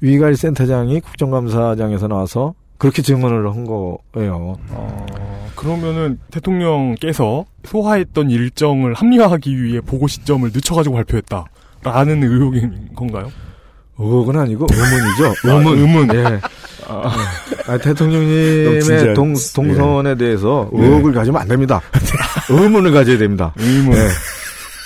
위가리 센터장이 국정감사장에서 나와서 그렇게 증언을 한 거예요. 어, 그러면은 대통령께서 소화했던 일정을 합리화하기 위해 보고 시점을 늦춰가지고 발표했다. 라는 의혹인 건가요? 의혹은 아니고 의문이죠. 아, 의문. 의문. 예. 아, 아, 대통령님의 동, 동선에 대해서 네. 의혹을 가지면 안 됩니다. 의문을 가져야 됩니다. 의문. 예.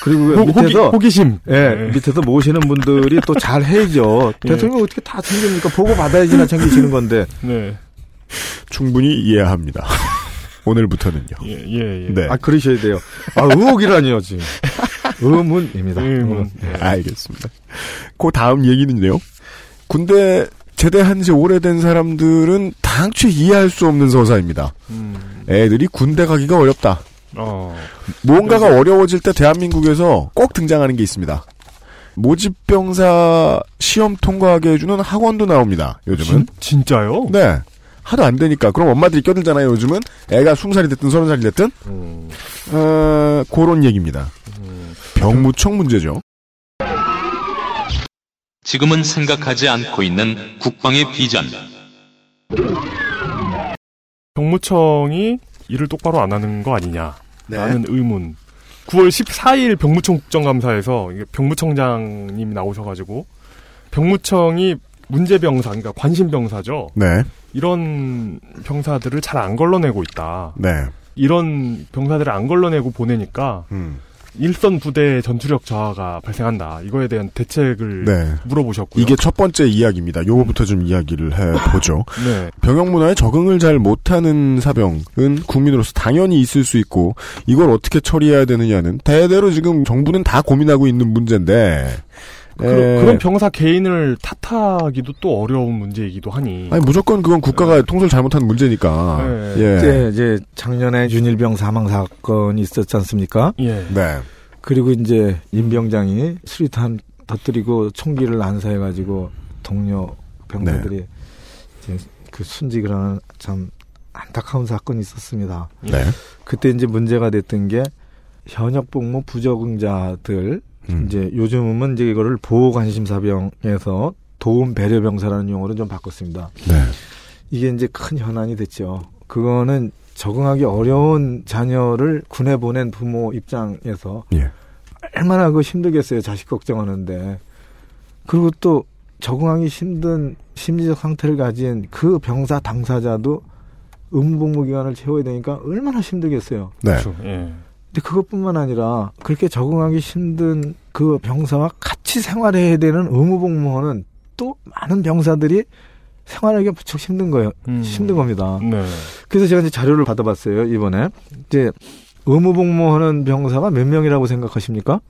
그리고 호, 호기, 밑에서 호기심. 예, 네. 밑에서 모시는 분들이 또 잘 해야죠. 예. 대통령 어떻게 다 챙깁니까? 보고 받아야지나 챙기시는 건데. 네. 충분히 이해합니다. 오늘부터는요. 예, 예, 예. 네. 아, 그러셔야 돼요. 아, 의혹이라니요, 지금. 의문입니다. 의문. 네, 알겠습니다. 그 다음 얘기는요. 군대 제대한 지 오래된 사람들은 당최 이해할 수 없는 서사입니다. 음, 애들이 군대 가기가 어렵다. 어. 뭔가가 어려워질 때 대한민국에서 꼭 등장하는 게 있습니다. 모집병사 시험 통과하게 해주는 학원도 나옵니다. 요즘은. 진, 진짜요? 네. 하도 안 되니까. 그럼 엄마들이 껴들잖아요, 요즘은. 애가 20살이 됐든 30살이 됐든. 음, 어, 그런 얘기입니다. 음. 병무청 문제죠. 지금은 생각하지 않고 있는 국방의 비전. 병무청이 일을 똑바로 안 하는 거 아니냐. 네. 라는 의문. 9월 14일 병무청 국정감사에서 병무청장님이 나오셔가지고 병무청이 문제병사, 그러니까 관심병사죠. 네. 이런 병사들을 잘 안 걸러내고 있다. 네. 이런 병사들을 안 걸러내고 보내니까 음. 일선 부대의 전투력 저하가 발생한다. 이거에 대한 대책을 네. 물어보셨고요. 이게 첫 번째 이야기입니다. 요거부터 좀 이야기를 해보죠. 네. 병역 문화에 적응을 잘 못하는 사병은 국민으로서 당연히 있을 수 있고 이걸 어떻게 처리해야 되느냐는 대대로 지금 정부는 다 고민하고 있는 문제인데 그, 에, 런 병사 개인을 탓하기도 또 어려운 문제이기도 하니. 아니 무조건 그건 국가가 통솔 잘못한 문제니까 네. 예. 이제, 이제 작년에 윤일병 사망 사건이 있었지 않습니까? 예. 네. 그리고 이제 임병장이 수리탄 터뜨리고 총기를 난사해가지고 동료 병사들이 이제 그 순직을 하는 참 안타까운 사건이 있었습니다. 네. 그때 이제 문제가 됐던 게 현역 복무 부적응자들 음. 이제 요즘은 이제 이거를 보호관심사병에서 도움 배려병사라는 용어로 좀 바꿨습니다. 네. 이게 이제 큰 현안이 됐죠. 그거는 적응하기 어려운 자녀를 군에 보낸 부모 입장에서 예. 얼마나 그 힘들겠어요. 자식 걱정하는데. 그리고 또 적응하기 힘든 심리적 상태를 가진 그 병사 당사자도 의무복무 기간을 채워야 되니까 얼마나 힘들겠어요. 네. 그렇죠. 예. 근데 그것뿐만 아니라 그렇게 적응하기 힘든 그 병사와 같이 생활해야 되는 의무복무원은 또 많은 병사들이 생활하기가 무척 힘든 거예요. 음. 힘든 겁니다. 네. 그래서 제가 이제 자료를 받아봤어요, 이번에. 이제 의무복무하는 병사가 몇 명이라고 생각하십니까?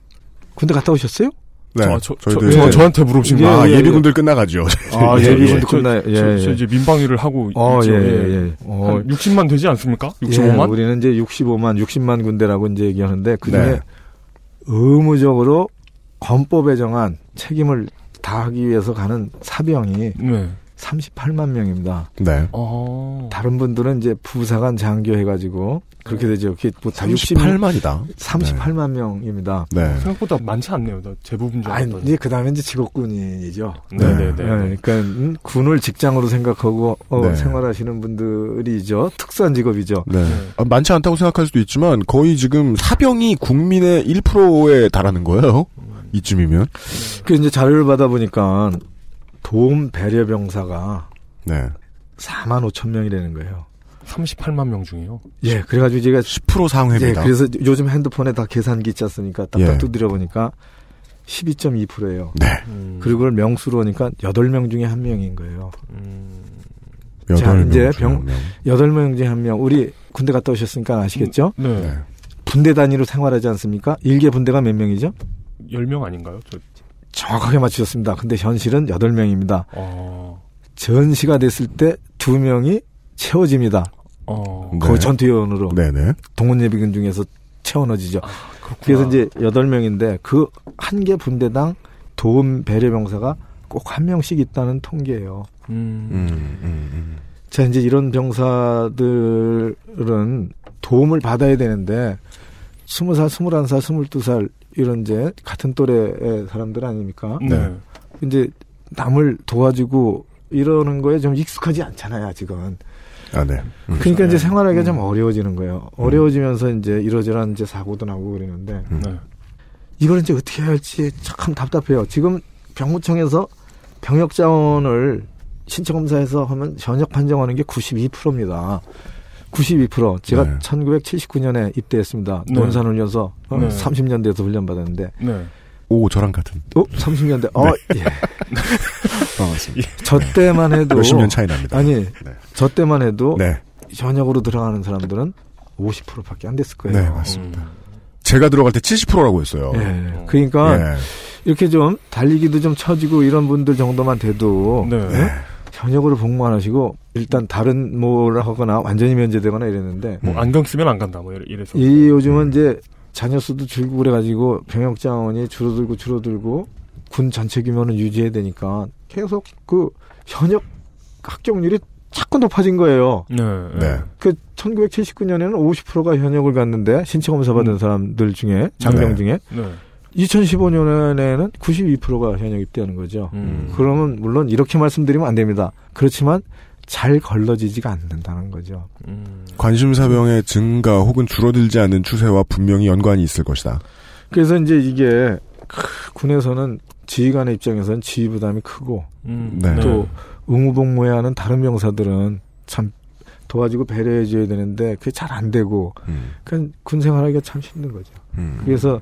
군대 갔다 오셨어요? 네. 저, 저, 저, 저, 이제- 저한테 물어보신 예, 거예요? 아, 예, 예비군들 끝나가죠. 아, 예, 예비군도 저- 끝나요. 예, 저, 저 예. 이제 민방 위를 하고 어, 있죠. 예, 예, 예. 어, 한 60만 되지 않습니까? 예, 65만? 우리는 이제 65만, 60만 군대라고 이제 얘기하는데 그 중에 네. 의무적으로 헌법에 정한 책임을 다하기 위해서 가는 사병이 네. 38만 명입니다. 네. 어. 다른 분들은 이제 부사관 장교 해가지고 그렇게 되죠. 그게 60, 38만이다. 38만 명입니다. 네. 생각보다 많지 않네요. 나 대부분 줄 아니, 알았더니. 그 다음에 이제 직업군이죠. 네네네. 예, 그러니까 음, 군을 직장으로 생각하고 어, 네. 생활하시는 분들이죠. 특수한 직업이죠. 네. 아, 많지 않다고 생각할 수도 있지만 거의 지금 사병이 국민의 1%에 달하는 거예요. 이쯤이면. 그 이제 자료를 받아보니까 도움 배려 병사가 네. 4만 5천 명이라는 거예요. 38만 명 중에요. 예, 그래가지고 제가 10% 예, 상회입니다. 그래서 요즘 핸드폰에 다 계산기 있지 않습니까? 딱딱 예. 두드려 보니까 12.2%예요. 네. 음. 그리고 그걸 명수로 하니까 8명 중에 한 명인 거예요. 음. 자, 여덟 이제 병- 한 명. 8명 중에 한 명. 우리 군대 갔다 오셨으니까 아시겠죠? 네. 네. 분대 단위로 생활하지 않습니까? 일개 분대가 몇 명이죠? 10명 아닌가요? 저, 정확하게 맞추셨습니다. 근데 현실은 8명입니다. 어. 전시가 됐을 때 2명이 채워집니다. 어. 네. 거의 전투요원으로. 네네. 동원예비군 중에서 채워넣어지죠. 그렇구나. 그래서 이제 8명인데 그 한 개 분대당 도움 배려 병사가 꼭 한 명씩 있다는 통계예요. 음. 음, 음, 음. 자, 이제 이런 병사들은 도움을 받아야 되는데, 20살, 21살, 22살, 이런 이제 같은 또래의 사람들 아닙니까? 네. 이제 남을 도와주고 이러는 거에 좀 익숙하지 않잖아요, 아직은. 아, 네. 음. 그러니까 이제 네. 생활하기가 음. 좀 어려워지는 거예요. 어려워지면서 이제 이러저러한 이제 사고도 나고 그러는데, 네. 이걸 이제 어떻게 해야 할지 참 답답해요. 지금 병무청에서 병역 자원을 신체 검사에서 하면 현역 판정하는 게 92%입니다. 92%. 제가 네. 1979년에 입대했습니다. 네. 논산훈련소 어, 네. 30년대에서 훈련 받았는데, 네. 오, 저랑 같은. 어 30년대. 어, 예. 반갑습니다. 저 때만 해도 몇십 년 차이 납니다. 아니 네. 저 때만 해도 네. 현역으로 들어가는 사람들은 50%밖에 안 됐을 거예요. 네, 맞습니다. 음. 제가 들어갈 때 70%라고 했어요. 예. 그러니까 예. 이렇게 좀 달리기도 좀 쳐지고 이런 분들 정도만 돼도 네. 예? 현역으로 복무 안 하시고 일단 다른 뭐를 하거나 완전히 면제되거나 이랬는데 뭐 안경 쓰면 안 간다 뭐 이래- 이래서. 이 요즘은 이제 자녀 수도 줄고 그래가지고 병역 자원이 줄어들고 줄어들고 군 전체 규모는 유지해야 되니까 계속 그 현역 합격률이 자꾸 높아진 거예요. 네. 네. 그 1979년에는 50%가 현역을 갔는데 신체 검사 받은 음. 사람들 중에 장병 네. 중에 네. 2015년에는 92%가 현역 입대하는 거죠. 음. 그러면 물론 이렇게 말씀드리면 안 됩니다. 그렇지만 잘 걸러지지가 않는다는 거죠. 음. 관심사병의 증가 혹은 줄어들지 않는 추세와 분명히 연관이 있을 것이다. 그래서 이제 이게 크, 군에서는 지휘관의 입장에서는 지휘 부담이 크고 음. 네. 또 의무복무해야 하는 다른 병사들은 참 도와주고 배려해줘야 되는데 그게 잘 안 되고 음. 그냥 군 생활하기가 참 힘든 거죠. 음. 그래서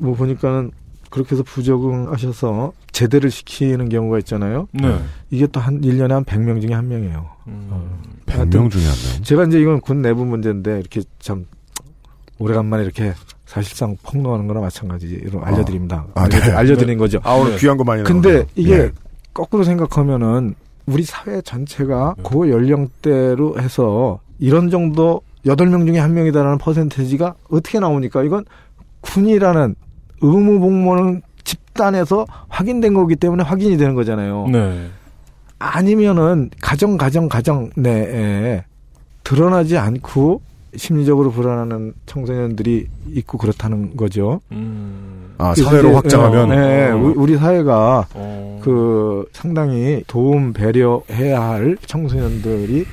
뭐 보니까는 그렇게 해서 부적응하셔서 제대를 시키는 경우가 있잖아요. 네. 이게 또 한 1년에 한 100명 중에 한 명이에요. 음. 어. 100명 중에 한 명. 제가 이제 이건 군 내부 문제인데 이렇게 참 오래간만에 이렇게 사실상 폭로하는 거나 마찬가지로 알려드립니다. 아, 네. 알려드, 알려드린 거죠. 아, 오늘 네. 귀한 거 많이 근데 나오네요. 이게 예. 거꾸로 생각하면은 우리 사회 전체가 네. 그 연령대로 해서 이런 정도 8명 중에 한 명이다라는 퍼센테지가 어떻게 나오니까 이건 군이라는 의무 복무는 집 수단에서 확인된 거기 때문에 확인이 되는 거잖아요. 네. 아니면은 가정 가정 가정 내에 드러나지 않고 심리적으로 불안하는 청소년들이 있고 그렇다는 거죠. 음. 아, 사회로 이제, 확장하면 어, 네, 어. 우리- 우리 사회가 어. 그 상당히 도움 배려해야 할 청소년들이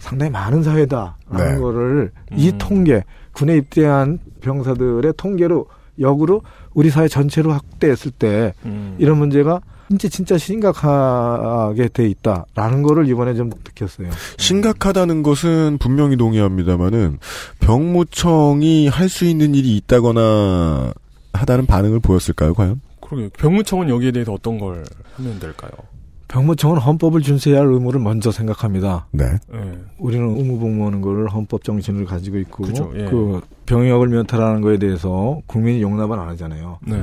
상당히 많은 사회다라는 네. 거를 이 음. 통계 군에 입대한 병사들의 통계로 역으로 우리 사회 전체로 확대했을 때 음. 이런 문제가 진짜 진짜 심각하게 돼 있다라는 거를 이번에 좀 느꼈어요. 심각하다는 것은 분명히 동의합니다만은 병무청이 할 수 있는 일이 있다거나 하다는 반응을 보였을까요, 과연? 그러게 병무청은 여기에 대해서 어떤 걸 하면 될까요? 병무청은 헌법을 준수해야 할 의무를 먼저 생각합니다. 네. 네. 우리는 의무복무하는 거를 헌법 정신을 가지고 있고 그죠, 예. 그 병역을 면탈하는 거에 대해서 국민이 용납을 안 하잖아요. 네.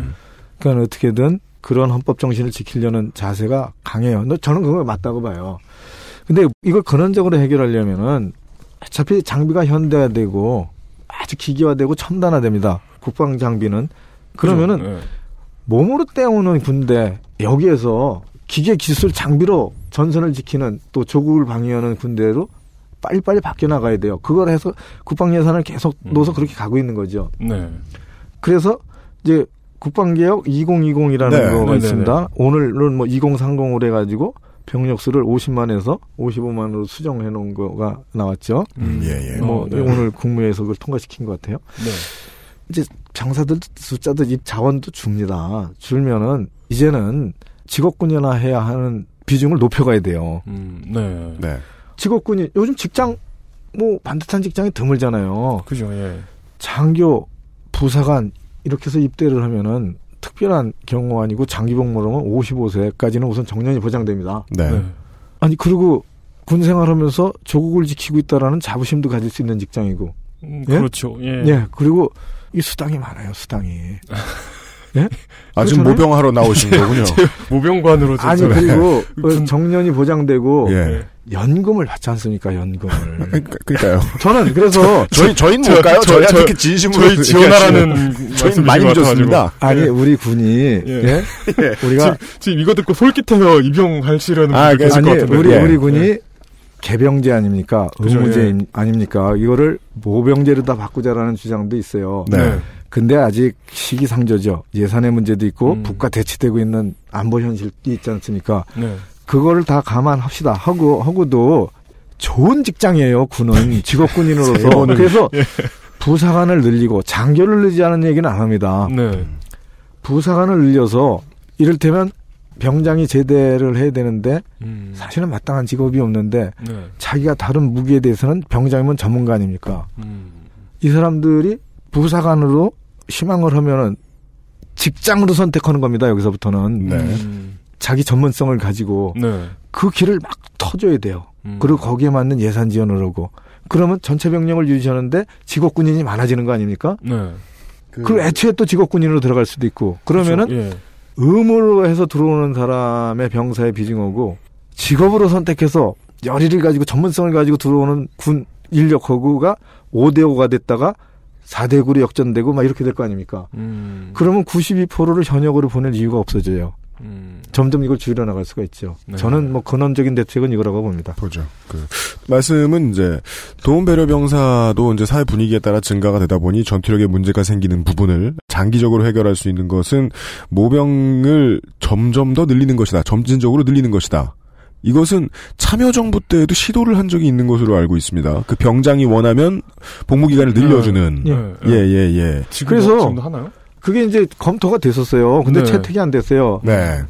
그러니까 어떻게든 그런 헌법 정신을 지키려는 자세가 강해요. 너- 저는 그거 맞다고 봐요. 근데 이걸 근원적으로 해결하려면은 어차피 장비가 현대화되고 아주 기계화되고 첨단화됩니다. 국방 장비는 그러면은 그죠? 네. 몸으로 때우는 군대 여기에서 기계 기술 장비로 전선을 지키는 또 조국을 방위하는 군대로 빨리빨리 바뀌어 나가야 돼요. 그걸 해서 국방 예산을 계속 음. 넣어서 그렇게 가고 있는 거죠. 네. 그래서 이제 국방개혁 2020이라는 네. 거가 네네네. 있습니다. 오늘은 뭐 2030으로 해가지고 병력 수를 50만에서 55만으로 수정해 놓은 거가 나왔죠. 음. 예, 예. 뭐 어, 네. 오늘 국무회에서 그걸 통과시킨 것 같아요. 네. 이제 장사들 숫자도 이 자원도 줍니다. 줄면은 이제는 직업군이나 해야 하는 비중을 높여가야 돼요. 음. 네. 네. 직업군이 요즘 직장 뭐 반듯한 직장이 드물잖아요. 그죠. 예. 장교, 부사관 이렇게 해서 입대를 하면은 특별한 경우 아니고 장기 복무를 하면 55세까지는 우선 정년이 보장됩니다. 네. 네. 아니 그리고 군 생활하면서 조국을 지키고 있다라는 자부심도 가질 수 있는 직장이고. 음, 예? 그렇죠. 예. 예. 그리고 이 수당이 많아요. 수당이. 아, 지금? 모병하러 나오신 거군요. 모병관으로 아니 그리고 정년이 보장되고 예. 연금을 받지 않습니까? 연금을. 그러니까, 그러니까요. 저는 그래서 저희, 저희는 저- 뭘까요? 저- 저희한테 저- 이렇게 진심으로. 저희 지원하라는 저희는 말씀이신 많이 것 늦었습니다. 아니 예. 우리 군이 예? 우리가 지금, 지금 이거 듣고 솔깃해서 입영하시려는 아, 분들 계실 아니 것 같은데. 우리 예. 우리 군이 개병제 아닙니까? 의무제 예. 아닙니까? 이거를 모병제로 다 바꾸자라는 주장도 있어요. 네. 근데 아직 시기상조죠. 예산의 문제도 있고 음. 국가 대치되고 있는 안보 현실이 있지 않습니까? 네. 그거를 다 감안합시다. 하고 하고도 좋은 직장이에요. 군은 직업군인으로서. 그래서 부사관을 늘리고 장교를 않은 얘기는 안 합니다. 네. 부사관을 늘려서 이를테면 병장이 제대를 해야 되는데 음. 사실은 마땅한 직업이 없는데 네. 자기가 다른 무기에 대해서는 병장이면 전문가 아닙니까? 음. 이 사람들이 부사관으로 희망을 하면은 직장으로 선택하는 겁니다. 여기서부터는 네. 음. 자기 전문성을 가지고 네. 그 길을 막 터줘야 돼요. 음. 그리고 거기에 맞는 예산 지원을 하고 그러면 전체 병력을 유지하는데 직업 군인이 많아지는 거 아닙니까? 네. 그 리고 애초에 또 직업 군인으로 들어갈 수도 있고 그러면은 그렇죠. 예. 의무로 해서 들어오는 사람의 병사의 비중하고 직업으로 선택해서 열의를 가지고 전문성을 가지고 들어오는 군 인력하고가 5대5가 됐다가 4대 9로 역전되고 막 이렇게 될 거 아닙니까? 음. 그러면 92%를 현역으로 보낼 이유가 없어져요. 음. 점점 이걸 줄여 나갈 수가 있죠. 네. 저는 뭐 근원적인 대책은 이거라고 봅니다. 보죠. 그 말씀은 이제 도움 배려 병사도 이제 사회 분위기에 따라 증가가 되다 보니 전투력에 문제가 생기는 부분을 장기적으로 해결할 수 있는 것은 모병을 점점 더 늘리는 것이다. 점진적으로 늘리는 것이다. 이것은 참여정부 때에도 시도를 한 적이 있는 것으로 알고 있습니다. 그 병장이 원하면 복무 기간을 늘려주는 예. 예 예, 예. 지금 그래서- 지금도 하나요? 그게 이제 검토가 됐었어요. 근데 네. 채택이 안 됐어요. 네.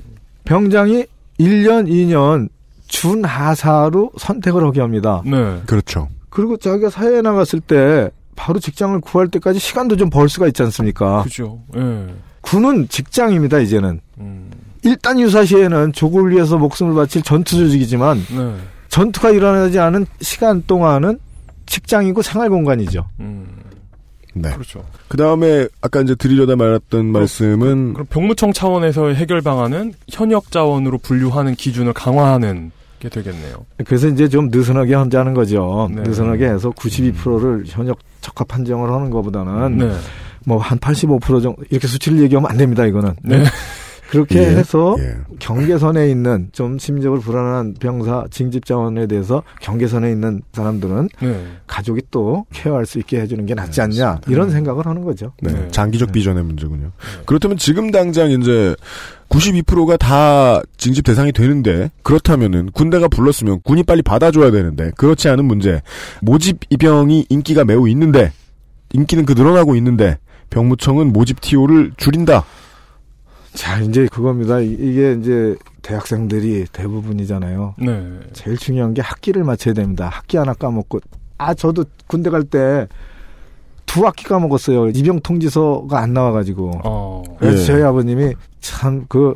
병장이 1년, 2년 준하사로 선택을 하게 합니다. 네. 그렇죠. 그리고 자기가 사회에 나갔을 때 바로 직장을 구할 때까지 시간도 좀 벌 수가 있지 않습니까? 그죠. 예. 군은 직장입니다, 이제는. 음. 일단 유사시에는 조국을 위해서 목숨을 바칠 전투 조직이지만 네. 전투가 일어나지 않은 시간 동안은 직장이고 생활 공간이죠. 음. 네. 그렇죠. 그 다음에 아까 이제 드리려다 말았던 말씀은 그럼 병무청 차원에서의 해결 방안은 현역 자원으로 분류하는 기준을 강화하는 게 되겠네요. 그래서 이제 좀 느슨하게 하자는 거죠. 네. 느슨하게 해서 92%를 현역 적합 판정을 하는 것보다는 네. 뭐한 85% 정도 이렇게 수치를 얘기하면 안 됩니다. 이거는. 네. 그렇게 예, 해서 예. 경계선에 있는 좀 심적으로 불안한 병사 징집 자원에 대해서 경계선에 있는 사람들은 네. 가족이 또 케어할 수 있게 해주는 게 낫지 않냐 이런 생각을 하는 거죠. 네, 네. 장기적 비전의 문제군요. 그렇다면 지금 당장 이제 92%가 다 징집 대상이 되는데 그렇다면은 군대가 불렀으면 군이 빨리 받아줘야 되는데 그렇지 않은 문제 모집 입영이 인기가 매우 있는데 인기는 그 늘어나고 있는데 병무청은 모집 TO를 줄인다. 자 이제 그겁니다. 이- 이게 이제 대학생들이 대부분이잖아요. 네. 제일 중요한 게 학기를 맞춰야 됩니다. 학기 하나 까먹고 아 저도 군대 갈 때 두 학기 까먹었어요. 입영 통지서가 안 나와가지고. 어. 그래서 예. 저희 아버님이 참 그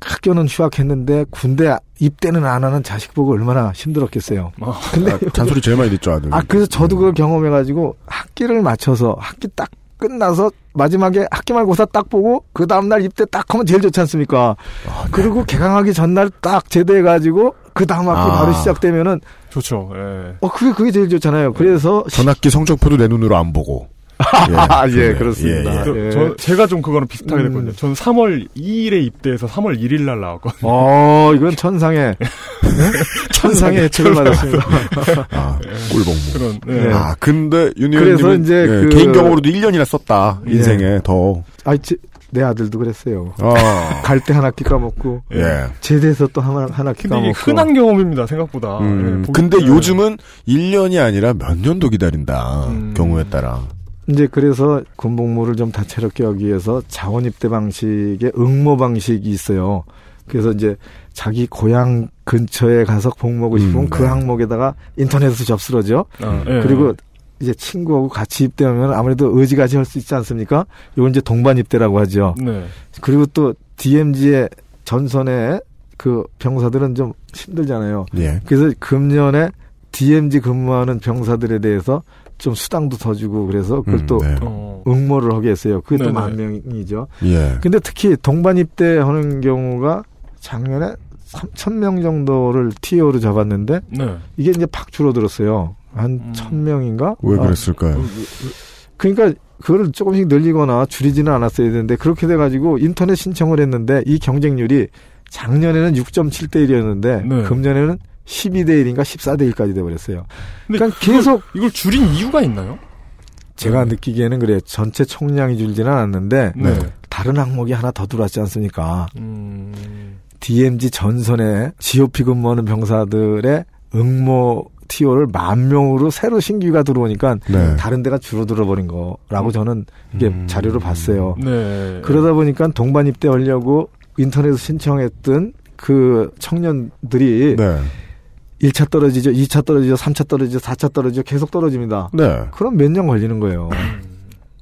학교는 휴학했는데 군대 입대는 안 하는 자식 보고 얼마나 힘들었겠어요. 어. 근데 아, 잔소리 제일 많이 듣죠 아들. 아 그래서 저도 그걸 경험해가지고 학기를 맞춰서 학기 딱 끝나서 마지막에 학기 말고사 딱 보고 그 다음날 입대 딱 하면 제일 좋지 않습니까? 그리고 개강하기 전날 딱 제대해가지고 그 다음 학기 아. 바로 시작되면은 좋죠. 예. 어 그게 그게 제일 좋잖아요. 그래서 전 학기 성적표도 내 눈으로 안 보고. 아, 예, 좋네요. 그렇습니다. 예, 예. 저, 예. 저- 제가 좀 그거랑 비슷하게 음. 됐거든요. 저는 3월 2일에 입대해서 3월 1일 날 나왔거든요. 어 이건 천상의 천상의 혜택을 받았습니다. 아, 꿀복무. 그런, 네. 예. 아, 근데 윤 그래서 의원님은 이제 예, 그- 개인 경험으로도 1년이나 썼다. 예. 인생에 더. 아, 제, 내 아들도 그랬어요. 아. 갈때 한 학기 까먹고 예. 제대해서 또 한, 한 학기 까먹고. 흔한 경험입니다, 생각보다. 음, 예, 근데 예. 요즘은 1년이 아니라 몇 년도 기다린다. 음. 경우에 따라. 이제 그래서 군복무를 좀 다채롭게 하기 위해서 자원 입대 방식의 응모 방식이 있어요. 그래서 이제 자기 고향 근처에 가서 복무하고 싶으면 음, 그 네. 항목에다가 인터넷에서 접수하죠. 아, 예. 그리고 이제 친구하고 같이 입대하면 아무래도 의지가지 할 수 있지 않습니까? 이건 이제 동반 입대라고 하죠. 네. 그리고 또 DMZ의 전선에 그 병사들은 좀 힘들잖아요. 예. 그래서 금년에 DMZ 근무하는 병사들에 대해서 좀 수당도 더 주고 그래서 그걸 음, 또 네. 어. 응모를 하게 했어요. 그게 또 네네. 만 명이죠. 예. 근데 특히 동반 입대하는 경우가 작년에 3천 명 정도를 TO로 잡았는데 네. 이게 이제 팍 줄어들었어요. 한 음. 천 명인가? 왜 아, 그랬을까요? 그러니까 그거를 조금씩 늘리거나 줄이지는 않았어야 되는데 그렇게 돼 가지고 인터넷 신청을 했는데 이 경쟁률이 작년에는 6.7대 1이었는데 네. 금년에는 12대 1인가 14대 1까지 돼 버렸어요. 근데 그러니까 그걸- 계속 이걸 줄인 이유가 있나요? 제가 네. 느끼기에는 그래요. 전체 총량이 줄지는 않았는데 네. 다른 항목이 하나 더 들어왔지 않습니까? 음. DMZ 전선에 GOP 근무하는 병사들의 응모 TO를 만 명으로 새로 신규가 들어오니까 네. 다른 데가 줄어들어 버린 거라고 저는 이게 음. 자료를 봤어요. 네. 그러다 보니까 동반 입대하려고 인터넷에서 신청했던 그 청년들이 네. 1차 떨어지죠, 2차 떨어지죠, 3차 떨어지죠, 4차 떨어지죠, 계속 떨어집니다. 네. 그럼 몇 년 걸리는 거예요.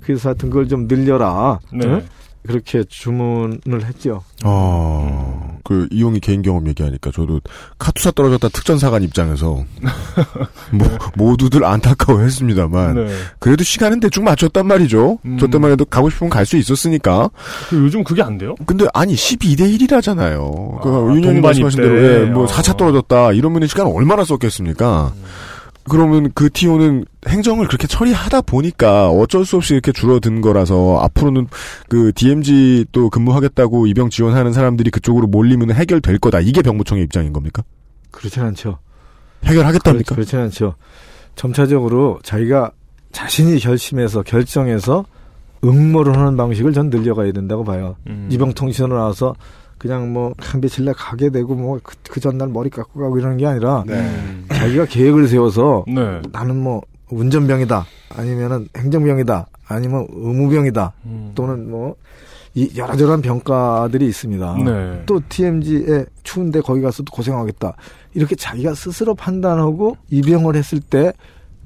그래서 하여튼 그걸 좀 늘려라. 네. 응? 그렇게 주문을 했죠. 어, 그, 이용이 개인 경험 얘기하니까 저도 카투사 떨어졌다 특전사관 입장에서, 뭐, 모두들 안타까워 했습니다만, 네. 그래도 시간은 대충 맞췄단 말이죠. 음. 저 때만 해도 가고 싶으면 갈 수 있었으니까. 그 요즘 그게 안 돼요? 근데, 아니, 12대 1이라잖아요. 그, 아, 윤현이 동반 말씀하신. 대로, 예, 뭐, 어. 4차 떨어졌다. 이러면 시간 얼마나 썼겠습니까? 그러면 그 TO는 행정을 그렇게 처리하다 보니까 어쩔 수 없이 이렇게 줄어든 거라서 앞으로는 그 DMZ 또 근무하겠다고 입영 지원하는 사람들이 그쪽으로 몰리면 해결될 거다. 이게 병무청의 입장인 겁니까? 그렇진 않죠. 해결하겠답니까? 그렇, 진 않죠. 점차적으로 자기가 자신이 결심해서 결정해서 응모를 하는 방식을 전 늘려가야 된다고 봐요. 음. 이병통신으로 나와서 그냥 뭐한 며칠 내 가게 되고 뭐그 전날 머리 깎고 가고 이러는 게 아니라 음. 자기가 계획을 세워서 네. 나는 뭐 운전병이다 아니면은 행정병이다 아니면 의무병이다 음. 또는 뭐 이 여러저러한 병가들이 있습니다. 네. 또 TMG에 추운데 거기 가서도 고생하겠다. 이렇게 자기가 스스로 판단하고 입영을 했을 때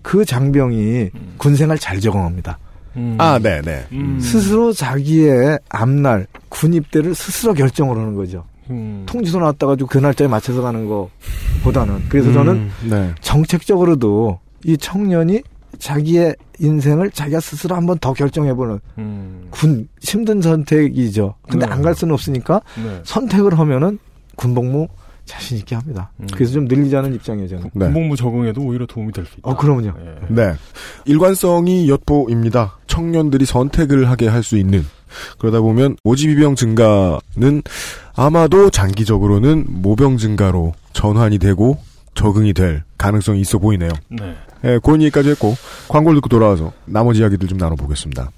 그 장병이 군생활 잘 적응합니다. 음. 아, 네, 네. 음. 스스로 자기의 앞날 군 입대를 스스로 결정을 하는 거죠. 음. 통지서 나왔다 가지고 그 날짜에 맞춰서 가는 거보다는 그래서 저는 음, 네. 정책적으로도 이 청년이 자기의 인생을 자기가 스스로 한번 더 결정해보는 음. 군 힘든 선택이죠. 근데 네. 안갈 수는 없으니까 네. 선택을 하면은 군복무 자신 있게 합니다. 음. 그래서 좀 늘리자는 입장이에요, 저는. 네. 군복무 적응에도 오히려 도움이 될 수 있다. 어, 그럼요. 예. 네. 일관성이 엿보입니다. 청년들이 선택을 하게 할 수 있는. 그러다 보면 오지비병 증가는 아마도 장기적으로는 모병 증가로 전환이 되고 적응이 될 가능성이 있어 보이네요. 네. 예, 그런 얘기까지 했고 광고를 듣고 돌아와서 나머지 이야기들 좀 나눠보겠습니다.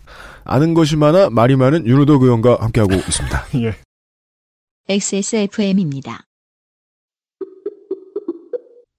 아는 것이 많아 말이 많은 윤호덕 의원과 함께하고 있습니다. 예. XSFM입니다.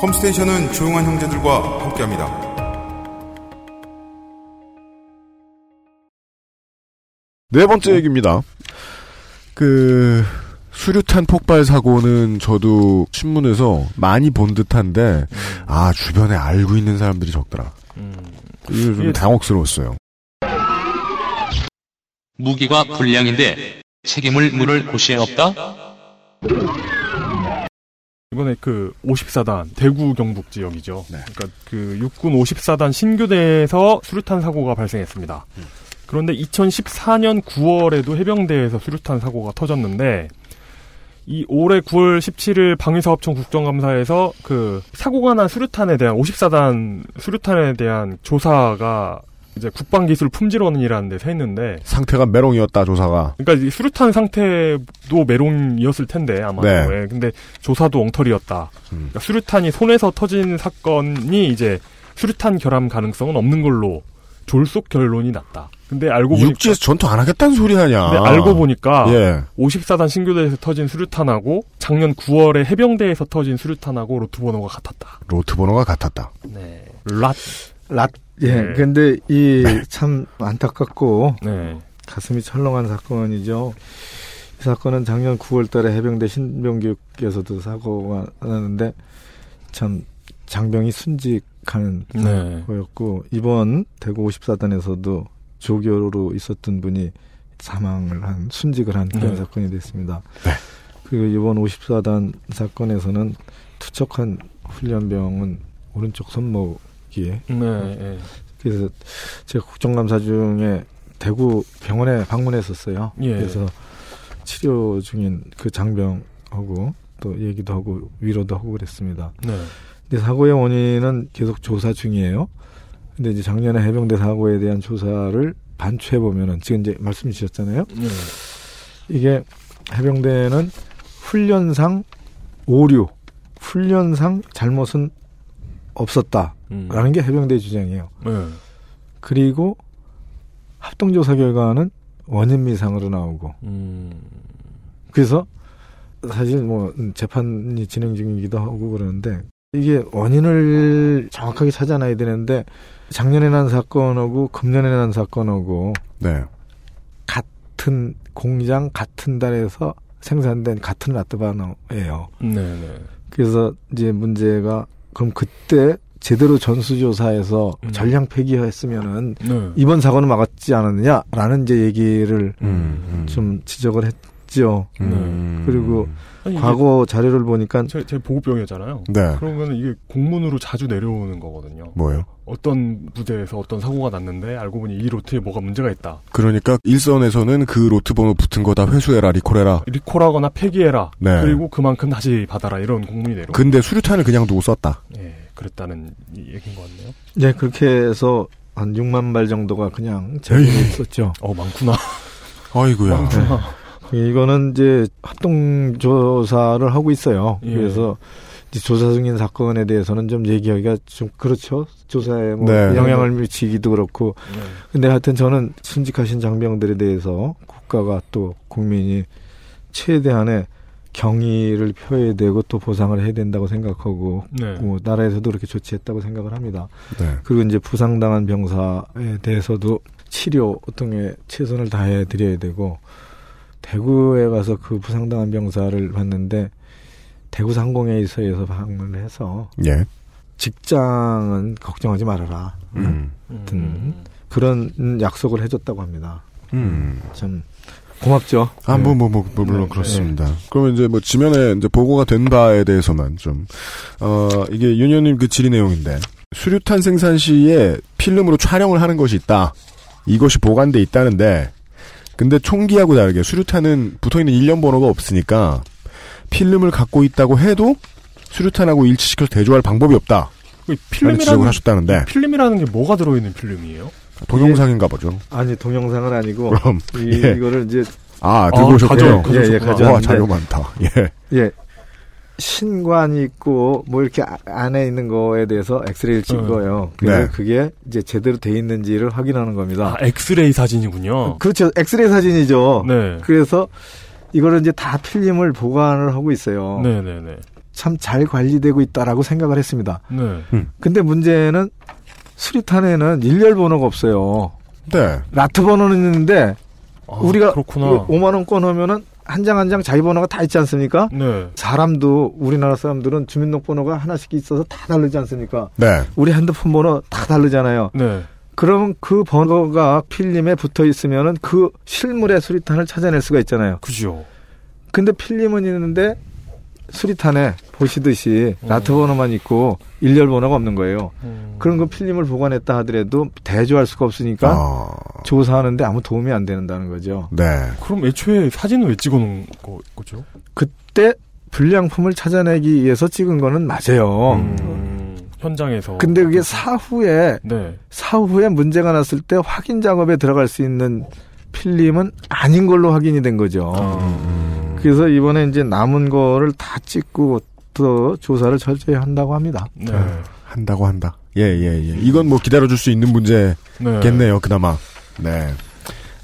컴스테이션은 조용한 형제들과 함께합니다. 네 번째 얘기입니다. 그 수류탄 폭발 사고는 저도 신문에서 많이 본 듯한데 아 주변에 알고 있는 사람들이 적더라. 이거 좀 당혹스러웠어요. 무기가 불량인데 책임을 물을 곳이 없다? 이번에 그 54단 대구 경북 지역이죠. 네. 그러니까 그 육군 54단 신교대에서 수류탄 사고가 발생했습니다. 그런데 2014년 9월에도 해병대에서 수류탄 사고가 터졌는데 이 올해 9월 17일 방위사업청 국정감사에서 그 사고가 난 수류탄에 대한 54단 수류탄에 대한 조사가 이제 국방 기술 품질원이라는 데서 했는데 상태가 메롱이었다 조사가. 그러니까 이 수류탄 상태도 메롱이었을 텐데 아마도 네. 예, 근데 조사도 엉터리였다. 음. 그러니까 수류탄이 손에서 터진 사건이 이제 수류탄 결함 가능성은 없는 걸로 졸속 결론이 났다. 근데 알고 보니까 육지에서 전투 안 하겠다는 소리 하냐. 근데 알고 보니까 예. 54단 신교대에서 터진 수류탄하고 작년 9월에 해병대에서 터진 수류탄하고 로트 번호가 같았다. 로트 번호가 같았다. 네. 랏. 랏. 예. 네. 근데 이 참 안타깝고 네. 가슴이 철렁한 사건이죠. 이 사건은 작년 9월 달에 해병대 신병교육에서도 사고가 나는데 참 장병이 순직하는 네. 거였고 이번 대구 54단에서도 조교로 있었던 분이 사망을 한 순직을 한 그런 네. 사건이 됐습니다. 네. 그리고 이번 54단 사건에서는 투척한 훈련병은 오른쪽 손목 이에 네. 네. 그래서 제가 국정감사 중에 대구 병원에 방문했었어요. 예. 그래서 치료 중인 그 장병하고 또 얘기도 하고 위로도 하고 그랬습니다. 네. 근데 사고의 원인은 계속 조사 중이에요. 근데 이제 작년에 해병대 사고에 대한 조사를 반추해 보면은 지금 이제 말씀 주셨잖아요. 네. 이게 해병대는 훈련상 오류, 훈련상 잘못은 없었다 라는 음. 게 해병대 주장이에요. 네. 그리고 합동조사 결과는 원인 미상으로 나오고 음. 그래서 사실 뭐 재판이 진행 중이기도 하고 그러는데 이게 원인을 정확하게 찾아놔야 되는데 작년에 난 사건하고 금년에 난 사건하고 네. 같은 공장 같은 달에서 생산된 같은 라트바노예요. 네. 네. 그래서 이제 문제가 그럼 그때 제대로 전수조사해서 음. 전량 폐기했으면은 네. 이번 사고는 막았지 않았느냐라는 이제 얘기를 음, 음. 좀 지적을 했죠. 음. 그리고 아니, 과거 자료를 보니까 제, 제 보급병이었잖아요. 네. 그러면 이게 공문으로 자주 내려오는 거거든요. 뭐요? 어떤 부대에서 어떤 사고가 났는데 알고 보니 이 로트에 뭐가 문제가 있다. 그러니까 일선에서는 그 로트 번호 붙은 거 다 회수해라 리콜해라. 리콜하거나 폐기해라. 네. 그리고 그만큼 다시 받아라 이런 공문이 내려. 근데 수류탄을 그냥 두고 썼다. 예, 그랬다는 이 얘기인 것 같네요. 네 그렇게 해서 한 6만 발 정도가 그냥 에이. 있었죠. 어 많구나. 아이고야. 많구나. 이거는 이제 합동 조사를 하고 있어요. 예. 그래서 조사 중인 사건에 대해서는 좀 얘기하기가 좀 그렇죠. 조사에 뭐 네. 영향을 미치기도 그렇고. 네. 근데 하여튼 저는 순직하신 장병들에 대해서 국가가 또 국민이 최대한의 경의를 표해야 되고 또 보상을 해야 된다고 생각하고 네. 뭐 나라에서도 그렇게 조치했다고 생각을 합니다. 네. 그리고 이제 부상당한 병사에 대해서도 치료 통해 최선을 다해 드려야 되고 대구에 가서 그 부상당한 병사를 봤는데 대구 상공회의소에서 방문을 해서 예. 직장은 걱정하지 말아라. 음. 같은 그런 약속을 해줬다고 합니다. 음. 참 고맙죠. 아, 네. 뭐, 뭐, 뭐, 뭐, 물론 네. 그렇습니다. 그러면 이제 뭐, 지면에 이제 보고가 된 바에 대해서만 좀, 어, 이게 윤현님 그 질의 내용인데, 수류탄 생산 시에 필름으로 촬영을 하는 것이 있다. 이것이 보관돼 있다는데, 근데 총기하고 다르게 수류탄은 붙어 있는 일련 번호가 없으니까, 필름을 갖고 있다고 해도 수류탄하고 일치시켜서 대조할 방법이 없다. 그 라는 지적을 필름이라는 하셨다는데, 필름이라는 게 뭐가 들어있는 필름이에요? 동영상인가 보죠. 아니 동영상은 아니고 그럼, 이, 예. 이거를 이제 아, 들고 오셨군요. 가져, 예, 예, 와, 가져왔는데 자료 많다. 예. 예. 신관이 있고 뭐 이렇게 아- 안에 있는 거에 대해서 엑스레이를 찍은 음. 거예요. 그래서 네. 그게 이제 제대로 돼 있는지를 확인하는 겁니다. 아, 엑스레이 사진이군요. 그렇죠. 엑스레이 사진이죠. 네. 그래서 이거를 이제 다 필름을 보관을 하고 있어요. 네네네. 참 잘 관리되고 있다라고 생각을 했습니다. 네. 근데 문제는 수리탄에는 일렬 번호가 없어요. 네. 라트 번호는 있는데 아, 우리가 그렇구나. 5만 원권 하면은 한 장 한 장 자기 번호가 다 있지 않습니까? 네. 사람도 우리나라 사람들은 주민등록번호가 하나씩 있어서 다 다르지 않습니까? 네. 우리 핸드폰 번호 다 다르잖아요. 네. 그러면 그 번호가 필름에 붙어 있으면은 그 실물의 수리탄을 찾아낼 수가 있잖아요. 그죠. 근데 필름은 있는데 수리탄에 보시듯이 음. 라트 번호만 있고 일렬 번호가 없는 거예요. 그런 거 필름을 보관했다 하더라도 대조할 수가 없으니까 아, 조사하는데 아무 도움이 안 된다는 거죠. 네. 그럼 애초에 사진은 왜 찍어놓은 거, 거죠? 그때 불량품을 찾아내기 위해서 찍은 거는 맞아요. 음, 현장에서. 근데 그게 사후에 네. 사후에 문제가 났을 때 확인 작업에 들어갈 수 있는 필름은 아닌 걸로 확인이 된 거죠. 그래서 이번에 이제 남은 거를 다 찍고 또 조사를 철저히 한다고 합니다. 네. 한다고 한다. 예, 예, 예. 이건 뭐 기다려줄 수 있는 문제겠네요, 그나마. 네.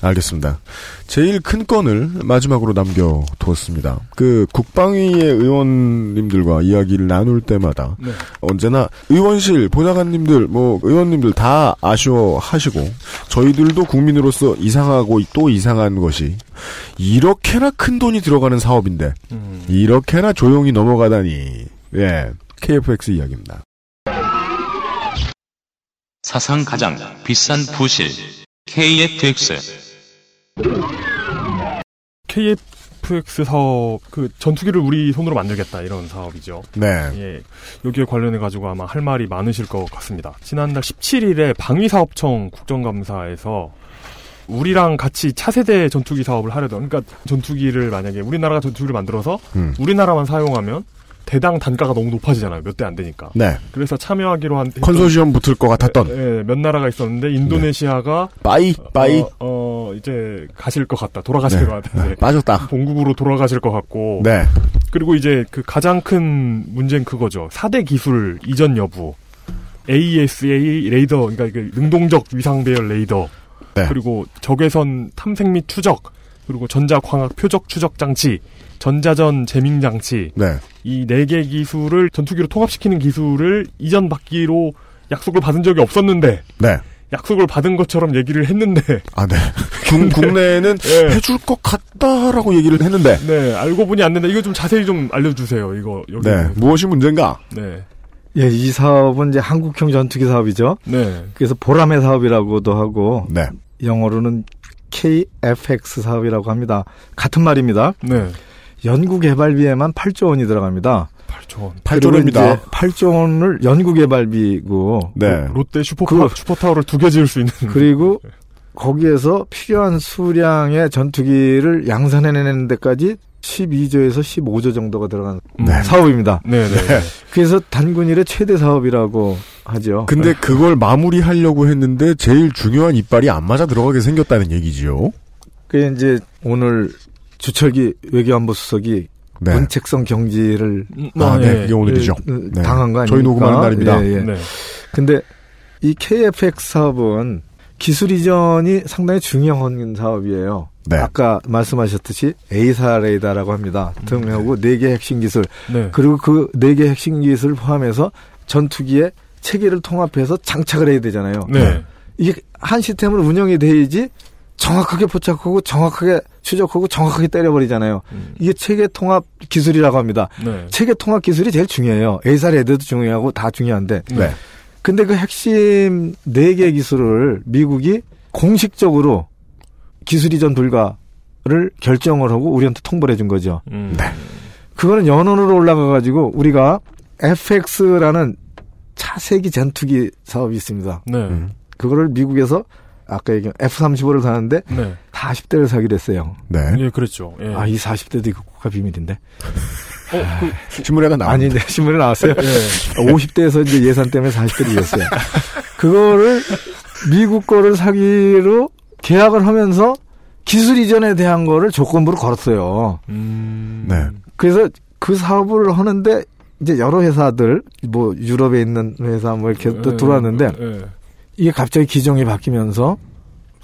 알겠습니다. 제일 큰 건을 마지막으로 남겨두었습니다. 그 국방위의 의원님들과 이야기를 나눌 때마다 네. 언제나 의원실 보좌관님들 뭐 의원님들 다 아쉬워하시고 저희들도 국민으로서 이상하고 또 이상한 것이 이렇게나 큰 돈이 들어가는 사업인데 음. 이렇게나 조용히 넘어가다니 예 KFX 이야기입니다. 사상 가장 비싼 부실 KFX KFX 사업, 그 전투기를 우리 손으로 만들겠다 이런 사업이죠. 네. 예. 여기에 관련해 가지고 아마 할 말이 많으실 것 같습니다. 지난달 17일에 방위사업청 국정감사에서 우리랑 같이 차세대 전투기 사업을 하려던, 그러니까 전투기를 만약에 우리나라가 전투기를 만들어서 음. 우리나라만 사용하면 대당 단가가 너무 높아지잖아요. 몇 대 안 되니까. 네. 그래서 참여하기로 한 컨소시엄 붙을 것 같았던 예, 몇 나라가 있었는데 인도네시아가 bye bye 어, 어, 이제 가실 것 같다. 돌아가실 네. 것 같은데. 빠졌다. 본국으로 돌아가실 것 같고. 네. 그리고 이제 그 가장 큰 문제는 그거죠. 4대 기술 이전 여부. AESA 레이더, 그러니까 그 능동적 위상 배열 레이더. 네. 그리고 적외선 탐색 및 추적. 그리고 전자광학 표적 추적 장치. 전자전 재밍 장치. 네. 이네 개 기술을 전투기로 통합시키는 기술을 이전 받기로 약속을 받은 적이 없었는데. 네. 약속을 받은 것처럼 얘기를 했는데. 아, 네. 국, 국내에는 네. 해줄 것 같다라고 얘기를 했는데. 네, 알고 보니 안 된다. 이거 좀 자세히 좀 알려주세요. 이거 여기. 네. 무엇이 문제인가? 네. 예, 이 사업은 이제 한국형 전투기 사업이죠. 네. 그래서 보람의 사업이라고도 하고 네. 영어로는 KFX 사업이라고 합니다. 같은 말입니다. 네. 연구 개발비에만 8조 원이 들어갑니다. 8조 원. 8조 원입니다. 8조 원을 연구 개발비고 네. 롯데 슈퍼 그- 슈퍼타워를 두 개 지을 수 있는. 그리고 거기에서 필요한 수량의 전투기를 양산해내는 데까지 12조에서 15조 정도가 들어간 네. 사업입니다. 네, 네. 그래서 단군일의 최대 사업이라고 하죠. 근데 그걸 마무리하려고 했는데 제일 중요한 이빨이 안 맞아 들어가게 생겼다는 얘기지요. 그 이제 오늘 주철기 외교안보 수석이 네. 문책성 경지를 아, 네. 예. 그게 오늘이죠. 예, 네. 당한 거 아닙니까? 저희 녹음하는 날입니다. 예, 예. 네. 근데 이 KFX 사업은 기술 이전이 상당히 중요한 사업이에요. 네. 아까 말씀하셨듯이 A사 레이더라고 합니다. 등하고 네 개 핵심 기술 네. 그리고 그 네 개 핵심 기술을 포함해서 전투기에 체계를 통합해서 장착을 해야 되잖아요. 네. 이게 한 시스템으로 운영이 돼야지 정확하게 포착하고 정확하게 추적하고 정확하게 때려버리잖아요. 이게 체계 통합 기술이라고 합니다. 네. 체계 통합 기술이 제일 중요해요. AESA 레이더도 중요하고 다 중요한데. 네. 근데 그 핵심 네 개 기술을 미국이 공식적으로 기술 이전 불가를 결정을 하고 우리한테 통보를 해준 거죠. 음. 네. 그거는 연원으로 올라가가지고 우리가 FX라는 차세기 전투기 사업이 있습니다. 네. 음. 그거를 미국에서 아까 얘기한 F-35를 사는데 네. 40대를 사기로 했어요. 네. 예, 그랬죠. 예. 아, 이 40대도 이거 국가 비밀인데. 어, 그, 신문에 하나 나왔 아닌데, 신문에 나왔어요. 예. 50대에서 이제 예산 때문에 40대를 이겼어요. 그거를 미국 거를 사기로 계약을 하면서 기술 이전에 대한 거를 조건부로 걸었어요. 음. 네. 그래서 그 사업을 하는데 이제 여러 회사들 뭐 유럽에 있는 회사 뭐 이렇게 또 예, 들어왔는데 예. 이게 갑자기 기종이 바뀌면서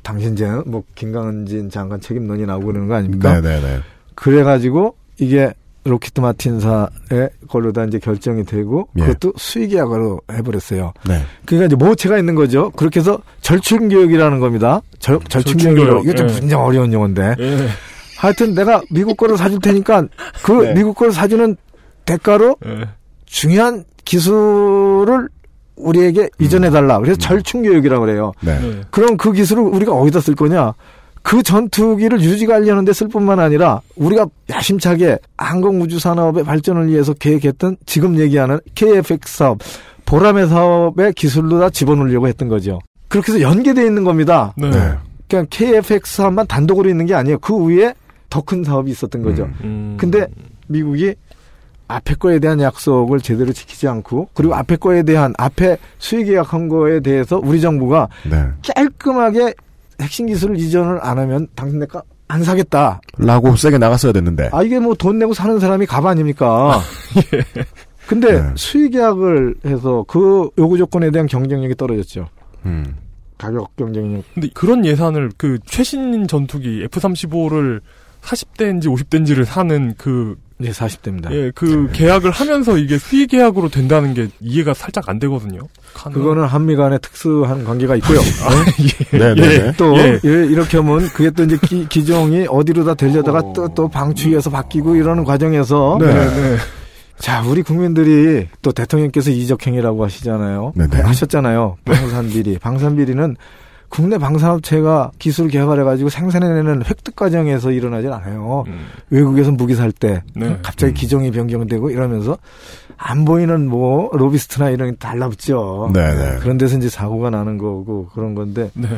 당신 이제 뭐 김강진 장관 책임론이 나오고 그러는 거 아닙니까? 네네네. 그래가지고 이게 로키트 마틴사의 걸로 다 이제 결정이 되고 예. 그것도 수의계약으로 해버렸어요. 네. 그러니까 이제 모체가 있는 거죠. 그렇게 해서 절충교육이라는 겁니다. 절, 절충교육 이게 좀 예. 굉장히 어려운 용어인데 예. 하여튼 내가 미국 거를 사줄 테니까 그 네. 미국 거를 사주는 대가로 예. 중요한 기술을 우리에게 이전해달라. 그래서 절충교육이라고 그래요. 네. 네. 그럼 그 기술을 우리가 어디다 쓸 거냐? 그 전투기를 유지 관리하는 데 쓸 뿐만 아니라 우리가 야심차게 항공우주 산업의 발전을 위해서 계획했던 지금 얘기하는 KFX 사업, 보람의 사업의 기술로 다 집어넣으려고 했던 거죠. 그렇게 해서 연계되어 있는 겁니다. 네. 네. 그냥 KFX 사업만 단독으로 있는 게 아니에요. 그 위에 더 큰 사업이 있었던 거죠. 음. 근데 미국이 앞에 거에 대한 약속을 제대로 지키지 않고 그리고 앞에 거에 대한 앞에 수의 계약한 거에 대해서 우리 정부가 네. 깔끔하게 핵심 기술을 이전을 안 하면 당신 내가 안 사겠다. 라고 세게 나갔어야 됐는데. 아 이게 뭐 돈 내고 사는 사람이 갑 아닙니까? 근데 네. 수의 계약을 해서 그 요구 조건에 대한 경쟁력이 떨어졌죠. 음. 가격 경쟁력. 근데 그런 예산을 그 최신 전투기 F-35를 40대인지 50대인지를 사는 그, 이제 40대입니다. 예, 그 계약을 하면서 이게 수의 계약으로 된다는 게 이해가 살짝 안 되거든요. 가능한- 그거는 한미 간에 특수한 관계가 있고요. 네네네. 또 예. 예, 이렇게 하면 그게 또 이제 기, 기종이 어디로 다 되려다가 또또 방추위에서 바뀌고 이러는 과정에서 네. 네. 자 우리 국민들이 또 대통령께서 이적행위라고 하시잖아요. 네네. 하셨잖아요. 방산비리. 방산비리는 국내 방산업체가 기술 개발해가지고 생산해내는 획득 과정에서 일어나질 않아요. 음. 외국에서 무기 살때 네. 갑자기 기종이 변경되고 이러면서 안 보이는 뭐 로비스트나 이런 게 달라붙죠. 네네. 그런 데서 이제 사고가 나는 거고 그런 건데 네.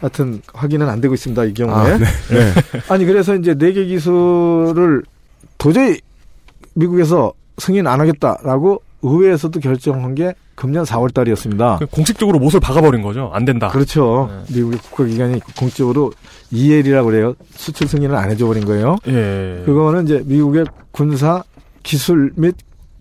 하여튼 확인은 안 되고 있습니다 이 경우에. 아, 네. 네. 아니 그래서 이제 내개 기술을 도저히 미국에서 승인 안 하겠다라고 의회에서도 결정한 게 금년 4월 달이었습니다. 그 공식적으로 못을 박아버린 거죠. 안 된다. 그렇죠. 네. 미국의 국가기관이 공적으로 EL이라고 그래요. 수출 승인을 안 해줘 버린 거예요. 예. 그거는 이제 미국의 군사 기술 및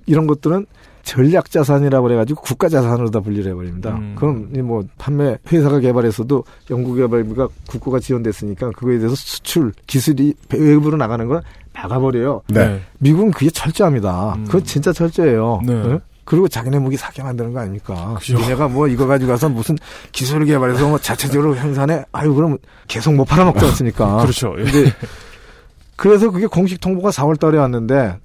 이런 것들은 전략 자산이라고 그래가지고 국가 자산으로 다 분리를 해버립니다. 음. 그럼 이뭐 판매 회사가 개발해서도 연구 개발비가 국고가 지원됐으니까 그거에 대해서 수출 기술이 외부로 나가는 걸 막아버려요. 네. 미국은 그게 철저합니다. 음. 그거 진짜 철저해요. 네. 응? 그리고 자기네 무기 사게 만드는 거 아닙니까? 그죠. 얘네가 뭐 이거 가지고 가서 무슨 기술을 개발해서 뭐 자체적으로 생산해. 아유, 그럼 계속 못 팔아먹지 않습니까? 그렇죠. 예. 근데 그래서 그게 공식 통보가 4월 달에 왔는데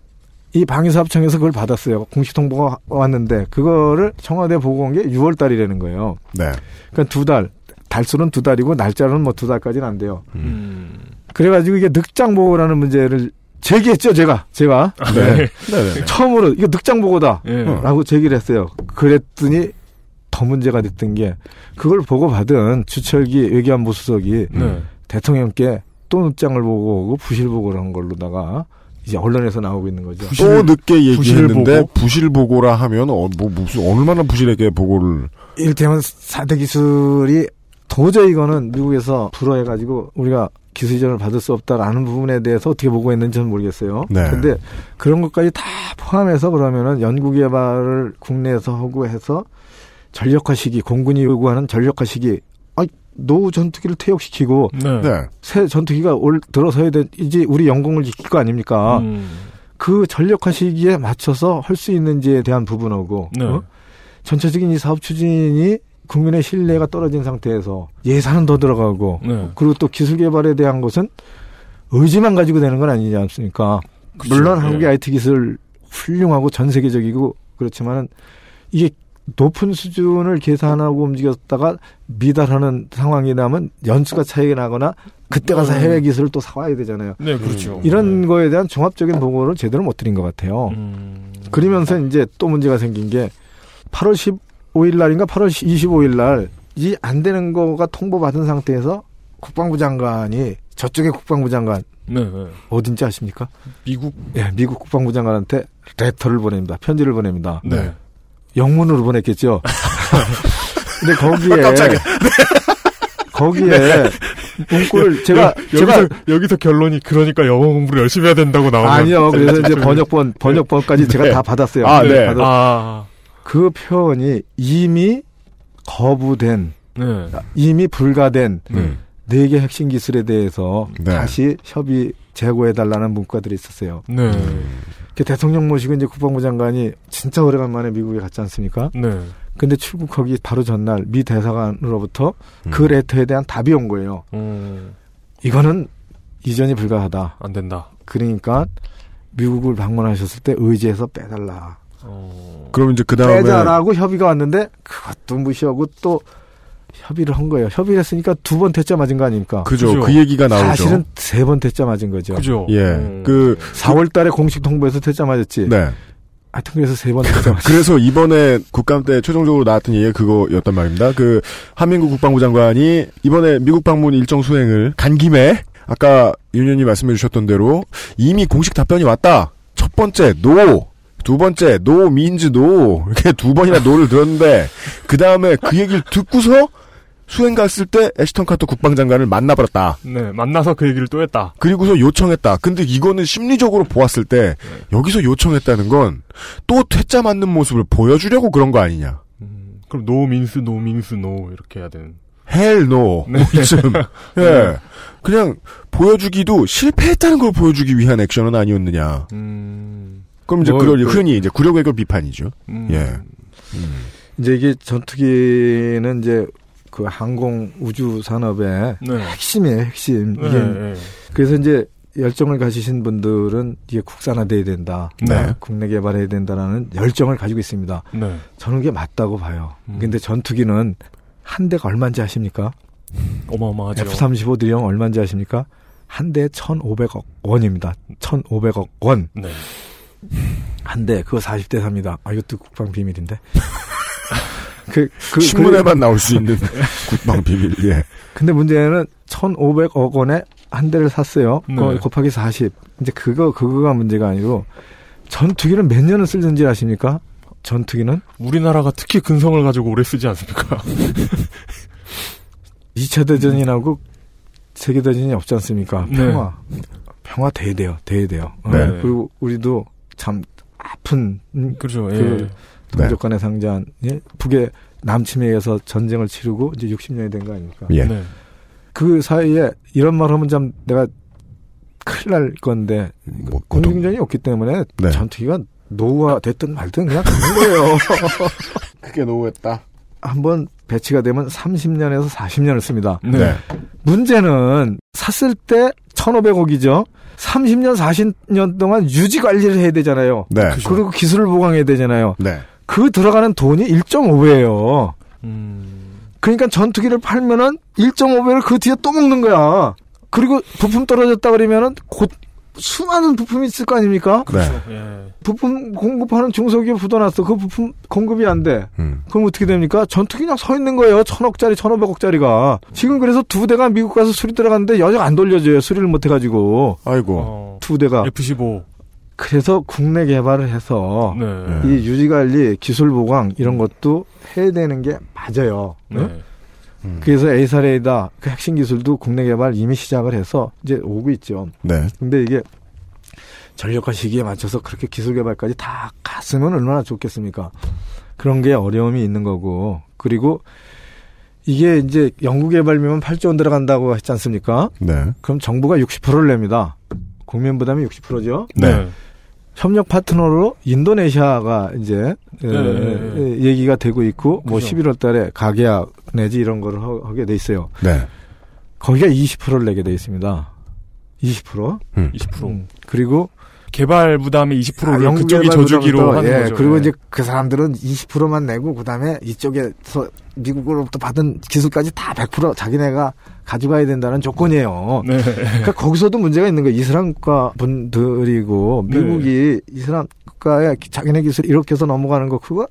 이 방위사업청에서 그걸 받았어요. 공식 통보가 왔는데 그거를 청와대 보고 온 게 6월 달이라는 거예요. 네. 그러니까 두 달. 달수는 두 달이고 날짜는 뭐 두 달까지는 안 돼요. 음. 그래가지고 이게 늑장 보고라는 문제를 제기했죠, 제가. 제가. 네. 네네. 처음으로 이거 늑장 보고다. 예. 라고 제기를 했어요. 그랬더니 더 문제가 됐던 게 그걸 보고 받은 주철기 외교안보 수석이 네. 대통령께 또 늑장을 보고 오고 부실 보고를 한 걸로다가 이제 언론에서 나오고 있는 거죠. 또 늦게 부실 얘기했는데 보고? 부실 보고 라 하면 어, 뭐 무슨 얼마나 부실하게 보고를 이를테면 4대 기술이 도저히 이거는 미국에서 불허해가지고 우리가 기술 이전을 받을 수 없다라는 부분에 대해서 어떻게 보고했는지 저는 모르겠어요. 네. 근데 그런 것까지 다 포함해서 그러면은 연구 개발을 국내에서 하고 해서 전력화 시기, 공군이 요구하는 전력화 시기, 아, 노후 전투기를 퇴역시키고 네. 네. 새 전투기가 올 들어서야 돼 이제 우리 영공을 지킬 거 아닙니까? 음. 그 전력화 시기에 맞춰서 할 수 있는지에 대한 부분하고 네. 어? 전체적인 이 사업 추진이 국민의 신뢰가 떨어진 상태에서 예산은 더 들어가고 네. 그리고 또 기술 개발에 대한 것은 의지만 가지고 되는 건 아니지 않습니까? 그쵸, 물론 예. 한국의 IT 기술 훌륭하고 전 세계적이고 그렇지만은 이게 높은 수준을 계산하고 움직였다가 미달하는 상황이 나면 연수가 차이가 나거나 그때 가서 음. 해외 기술을 또 사와야 되잖아요. 네, 그렇죠. 이런 거에 대한 종합적인 보고를 제대로 못 드린 것 같아요. 음. 그러면서 이제 또 문제가 생긴 게 8월 15일 날인가 8월 25일 날이 안 되는 거가 통보받은 상태에서 국방부 장관이 저쪽의 국방부 장관 네, 네. 어딘지 아십니까? 미국 예, 미국 국방부 장관한테 레터를 보냅니다. 편지를 보냅니다. 네. 영문으로 보냈겠죠. 근데 거기에 깜짝이야. 거기에 문구를 제가 여, 제가 여기서 결론이 그러니까 영어 공부를 열심히 해야 된다고 나오면 아니요. 그래서 이제 번역본 번역본까지 제가 네. 다 받았어요. 아, 네. 받았- 아. 그 표현이 이미 거부된 네. 이미 불가된 네. 네개 핵심 기술에 대해서 네. 다시 협의 재고해 달라는 문구들이 있었어요. 네. 그 대통령 모시고 이제 국방부 장관이 진짜 오래간만에 미국에 갔지 않습니까? 네. 근데 출국하기 바로 전날 미 대사관으로부터 음. 그 레터에 대한 답이 온 거예요. 음. 이거는 이전이 불가하다. 안 된다. 그러니까 미국을 방문하셨을 때 의지해서 빼달라. 어. 그럼 이제 그 다음에 빼자라고 협의가 왔는데 그것도 무시하고 또 협의를 한 거예요. 협의를 했으니까 두 번 대짜 맞은 거 아닙니까? 그죠. 그죠. 그 얘기가 나오죠. 사실은 세 번 대짜 맞은 거죠. 그죠. 예. 음. 그 4월 달에 공식 통보에서 대짜 맞았지. 네. 하여튼 그래서 세 번. 그래서 이번에 국감 때 최종적으로 나왔던 얘기가 그거였단 말입니다. 그 한민국 국방부 장관이 이번에 미국 방문 일정 수행을 간 김에 아까 윤 의원님 말씀해 주셨던 대로 이미 공식 답변이 왔다. 첫 번째 no. 두 번째 no means no 이렇게 두 번이나 no를 들었는데 그 다음에 그 얘기를 듣고서 수행 갔을 때 애시턴 카터 국방장관을 만나버렸다. 네, 만나서 그 얘기를 또 했다. 그리고서 요청했다. 근데 이거는 심리적으로 보았을 때 여기서 요청했다는 건 또 퇴짜 맞는 모습을 보여주려고 그런 거 아니냐. 음, 그럼 no means no means no 이렇게 해야 되는. Hell no. 네. 이쯤. 예. 그냥 보여주기도 실패했다는 걸 보여주기 위한 액션은 아니었느냐. 음. 그럼 이제 뭐, 그걸 그- 흔히 이제 굴욕 외교 비판이죠. 음. 예. 이제 이게 전투기는 이제 그 항공 우주 산업의 네. 핵심이에요, 핵심. 네, 이게 네. 그래서 이제 열정을 가지신 분들은 이게 국산화돼야 된다. 네. 국내 개발해야 된다라는 열정을 가지고 있습니다. 네. 저는 그게 맞다고 봐요. 음. 근데 전투기는 한 대가 얼마인지 아십니까? 어마어마하죠. F-35 대형 얼마인지 아십니까? 한 대에 1,500억 원입니다. 1,500억 원. 네. 한 대, 그거 40대 삽니다. 아, 이것도 국방 비밀인데. 그, 그, 신문에만 나올 수 있는 국방 비밀. 예. 근데 문제는 1,500억 원에 한 대를 샀어요. 네. 그거 곱하기 40. 이제 그거, 그거가 문제가 아니고, 전투기를 몇 년을 쓰는지 아십니까? 전투기는? 우리나라가 특히 근성을 가지고 오래 쓰지 않습니까? 2차 대전이 나고 세계 대전이 없지 않습니까? 네. 평화. 평화 돼야 돼요. 돼야 돼요. 어, 네. 그리고 우리도 참 아픈, 음, 그죠. 예. 그 동족 간의 상잔, 예? 북의 남침에 의해서 전쟁을 치르고 이제 60년이 된 거 아닙니까? 예. 네. 그 사이에 이런 말 하면 참 내가 큰일 날 건데 뭐, 공중전이 없기 때문에 네. 전투기가 노후화 됐든 말든 그냥 가는 거예요. 크게 노후했다. 한번 배치가 되면 30년에서 40년을 씁니다. 네. 네. 문제는 샀을 때 1,500억이죠. 30년, 40년 동안 유지 관리를 해야 되잖아요. 네. 그리고 기술을 보강해야 되잖아요. 네. 그 들어가는 돈이 1.5배예요. 음. 그러니까 전투기를 팔면은 1.5배를 그 뒤에 또 먹는 거야. 그리고 부품 떨어졌다 그러면은 곧 수많은 부품이 있을 거 아닙니까? 네. 예. 부품 공급하는 중소기업 부도났어. 그 부품 공급이 안 돼. 음. 그럼 어떻게 됩니까? 전투기 그냥 서 있는 거예요. 천억짜리, 천오백억짜리가. 지금 그래서 두 대가 미국 가서 수리 들어갔는데 여정 안 돌려줘요. 수리를 못 해가지고. 아이고. 어. 두 대가. F15. 그래서 국내 개발을 해서 네. 이 유지관리, 기술 보강 이런 것도 해야 되는 게 맞아요. 네. 응? 그래서 에이사레이다 그 핵심 기술도 국내 개발 이미 시작을 해서 이제 오고 있죠. 네. 근데 이게 전력화 시기에 맞춰서 그렇게 기술 개발까지 다 갔으면 얼마나 좋겠습니까? 그런 게 어려움이 있는 거고 그리고 이게 이제 연구 개발비만 8조 원 들어간다고 했지 않습니까? 네. 그럼 정부가 60%를 냅니다. 국민 부담이 60%죠. 네. 협력 파트너로 인도네시아가 이제 에, 네. 얘기가 되고 있고 뭐 그죠. 11월 달에 가계약 내지 이런 거를 하- 하게 돼 있어요. 네. 거기가 20%를 내게 돼 있습니다. 20%. 음. 20%. 그리고 개발 부담의 20%를 영국 그쪽이 부담부터, 하는 예, 거죠. 그리고 예. 이제 그 사람들은 20%만 내고 그다음에 이쪽에서 미국으로부터 받은 기술까지 다 100% 자기네가 가져가야 된다는 조건이에요. 네. 그러니까 거기서도 문제가 있는 거예요. 이슬람 국가 분들이고 네. 미국이 이슬람 국가에 자기네 기술 이렇게 해서 넘어가는 거 그거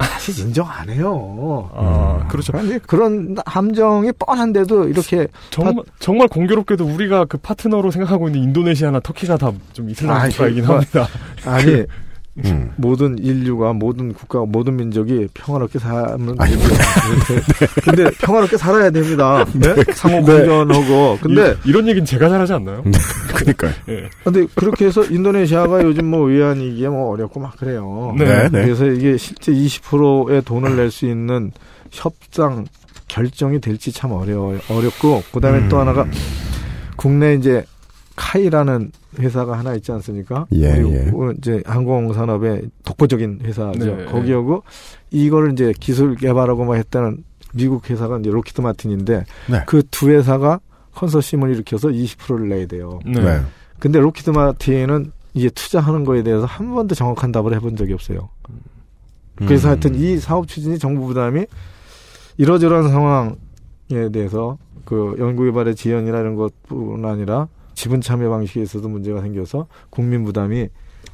사실 인정 안 해요. 아, 그렇죠. 아니, 그런 함정이 뻔한데도 이렇게 정말 정말 공교롭게도 우리가 그 파트너로 생각하고 있는 인도네시아나 터키가 다 좀 이슬람 국가이긴 그거- 합니다. 아니 음. 모든 인류가 모든 국가 모든 민족이 평화롭게 사는 아니, 뭐, 근데 평화롭게 살아야 됩니다. 네? 상호 네. 공존하고 근데 이, 런 얘기는 제가 잘하지 않나요? 그니까요. 예. 근데 그렇게 해서 인도네시아가 요즘 뭐 외환위기에 뭐 어렵고 막 그래요. 네. 네, 네. 그래서 이게 실제 20%의 돈을 낼 수 있는 협상 결정이 될지 참 어려워요. 어렵고 그다음에 음. 또 하나가 국내 이제 KAI라는 회사가 하나 있지 않습니까? 예, 그리고 이제 항공 산업의 독보적인 회사죠. 네. 거기하고 이거를 이제 기술 개발하고 막 했다는 미국 회사가 이제 록히드 마틴인데 네. 그두 회사가 컨소시엄을 일으켜서 20%를 내야 돼요. 네. 네. 근데 록히드 마틴은 이게 투자하는 거에 대해서 한 번도 정확한 답을 해본 적이 없어요. 그래서 음. 하여튼 이 사업 추진이 정부 부담이 이러저러한 상황에 대해서 그 연구개발의 지연이나 이런 것뿐 아니라 지분 참여 방식에서도 문제가 생겨서 국민 부담이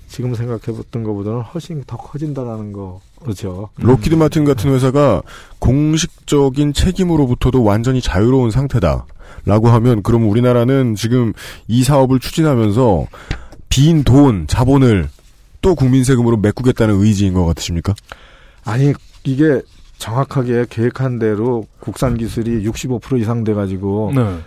지금 생각해봤던 것보다는 훨씬 더 커진다라는 거죠. 로키드 마틴 같은 회사가 공식적인 책임으로부터도 완전히 자유로운 상태다. 라고 하면 그럼 우리나라는 지금 이 사업을 추진하면서 빈 돈, 자본을 또 국민 세금으로 메꾸겠다는 의지인 것 같으십니까? 아니 이게 정확하게 계획한 대로 국산 기술이 65% 이상 돼 가지고 네.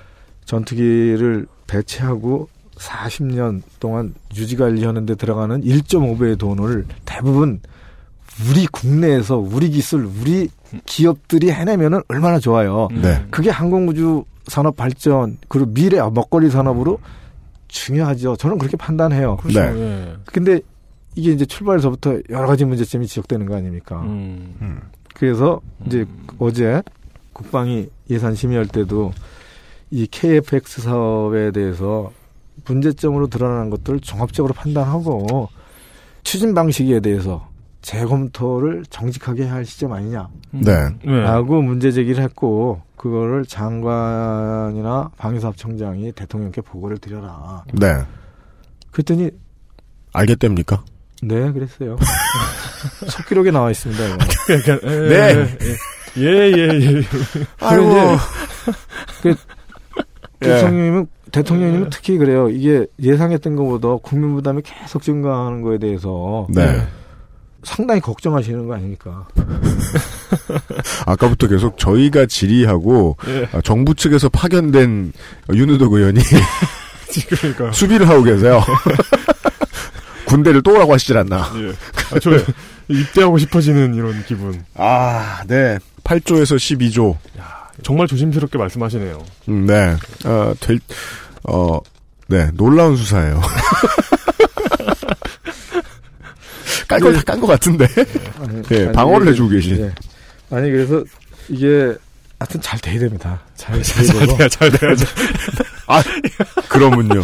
전투기를 배치하고 40년 동안 유지 관리하는 데 들어가는 1.5배의 돈을 대부분 우리 국내에서 우리 기술, 우리 기업들이 해내면은 얼마나 좋아요. 네. 그게 항공우주 산업 발전 그리고 미래 먹거리 산업으로 중요하죠. 저는 그렇게 판단해요. 그렇죠. 네. 예. 근데 이게 이제 출발에서부터 여러 가지 문제점이 지적되는 거 아닙니까? 음. 그래서 이제 어제 국방위 예산 심의할 때도 이 KFX 사업에 대해서 문제점으로 드러나는 것들을 종합적으로 판단하고 추진 방식에 대해서 재검토를 정직하게 해야 할 시점 아니냐. 네. 네. 라고 문제 제기를 했고 그거를 장관이나 방위사업청장이 대통령께 보고를 드려라. 네. 그랬더니 알겠답니까? 네 그랬어요. 속기록에 나와 있습니다. 이거. 그러니까, 예, 네. 예, 예, 예, 예. 아이고. 그 예. 대통령님은 대통령님은 특히 그래요. 이게 예상했던 것보다 국민 부담이 계속 증가하는 거에 대해서 네. 상당히 걱정하시는 거 아닙니까? 아까부터 계속 저희가 질의하고 예. 아, 정부 측에서 파견된 윤우덕 의원이 그러니까. 수비를 하고 계세요. 군대를 또 오라고 하시질 않나. 예. 아, 저 입대하고 싶어지는 이런 기분. 아, 네. 8조에서 12조. 정말 조심스럽게 말씀하시네요. 음, 네. 어, 될, 어, 네. 놀라운 수사예요. 깔걸다깐것 같은데. 아니, 예, 아니, 방어를 해주고 계신. 예. 아니 그래서 이게 하여튼 잘 돼야 됩니다. 잘, 잘, 잘. 돼야, 잘 돼야죠. 아, 그러면요.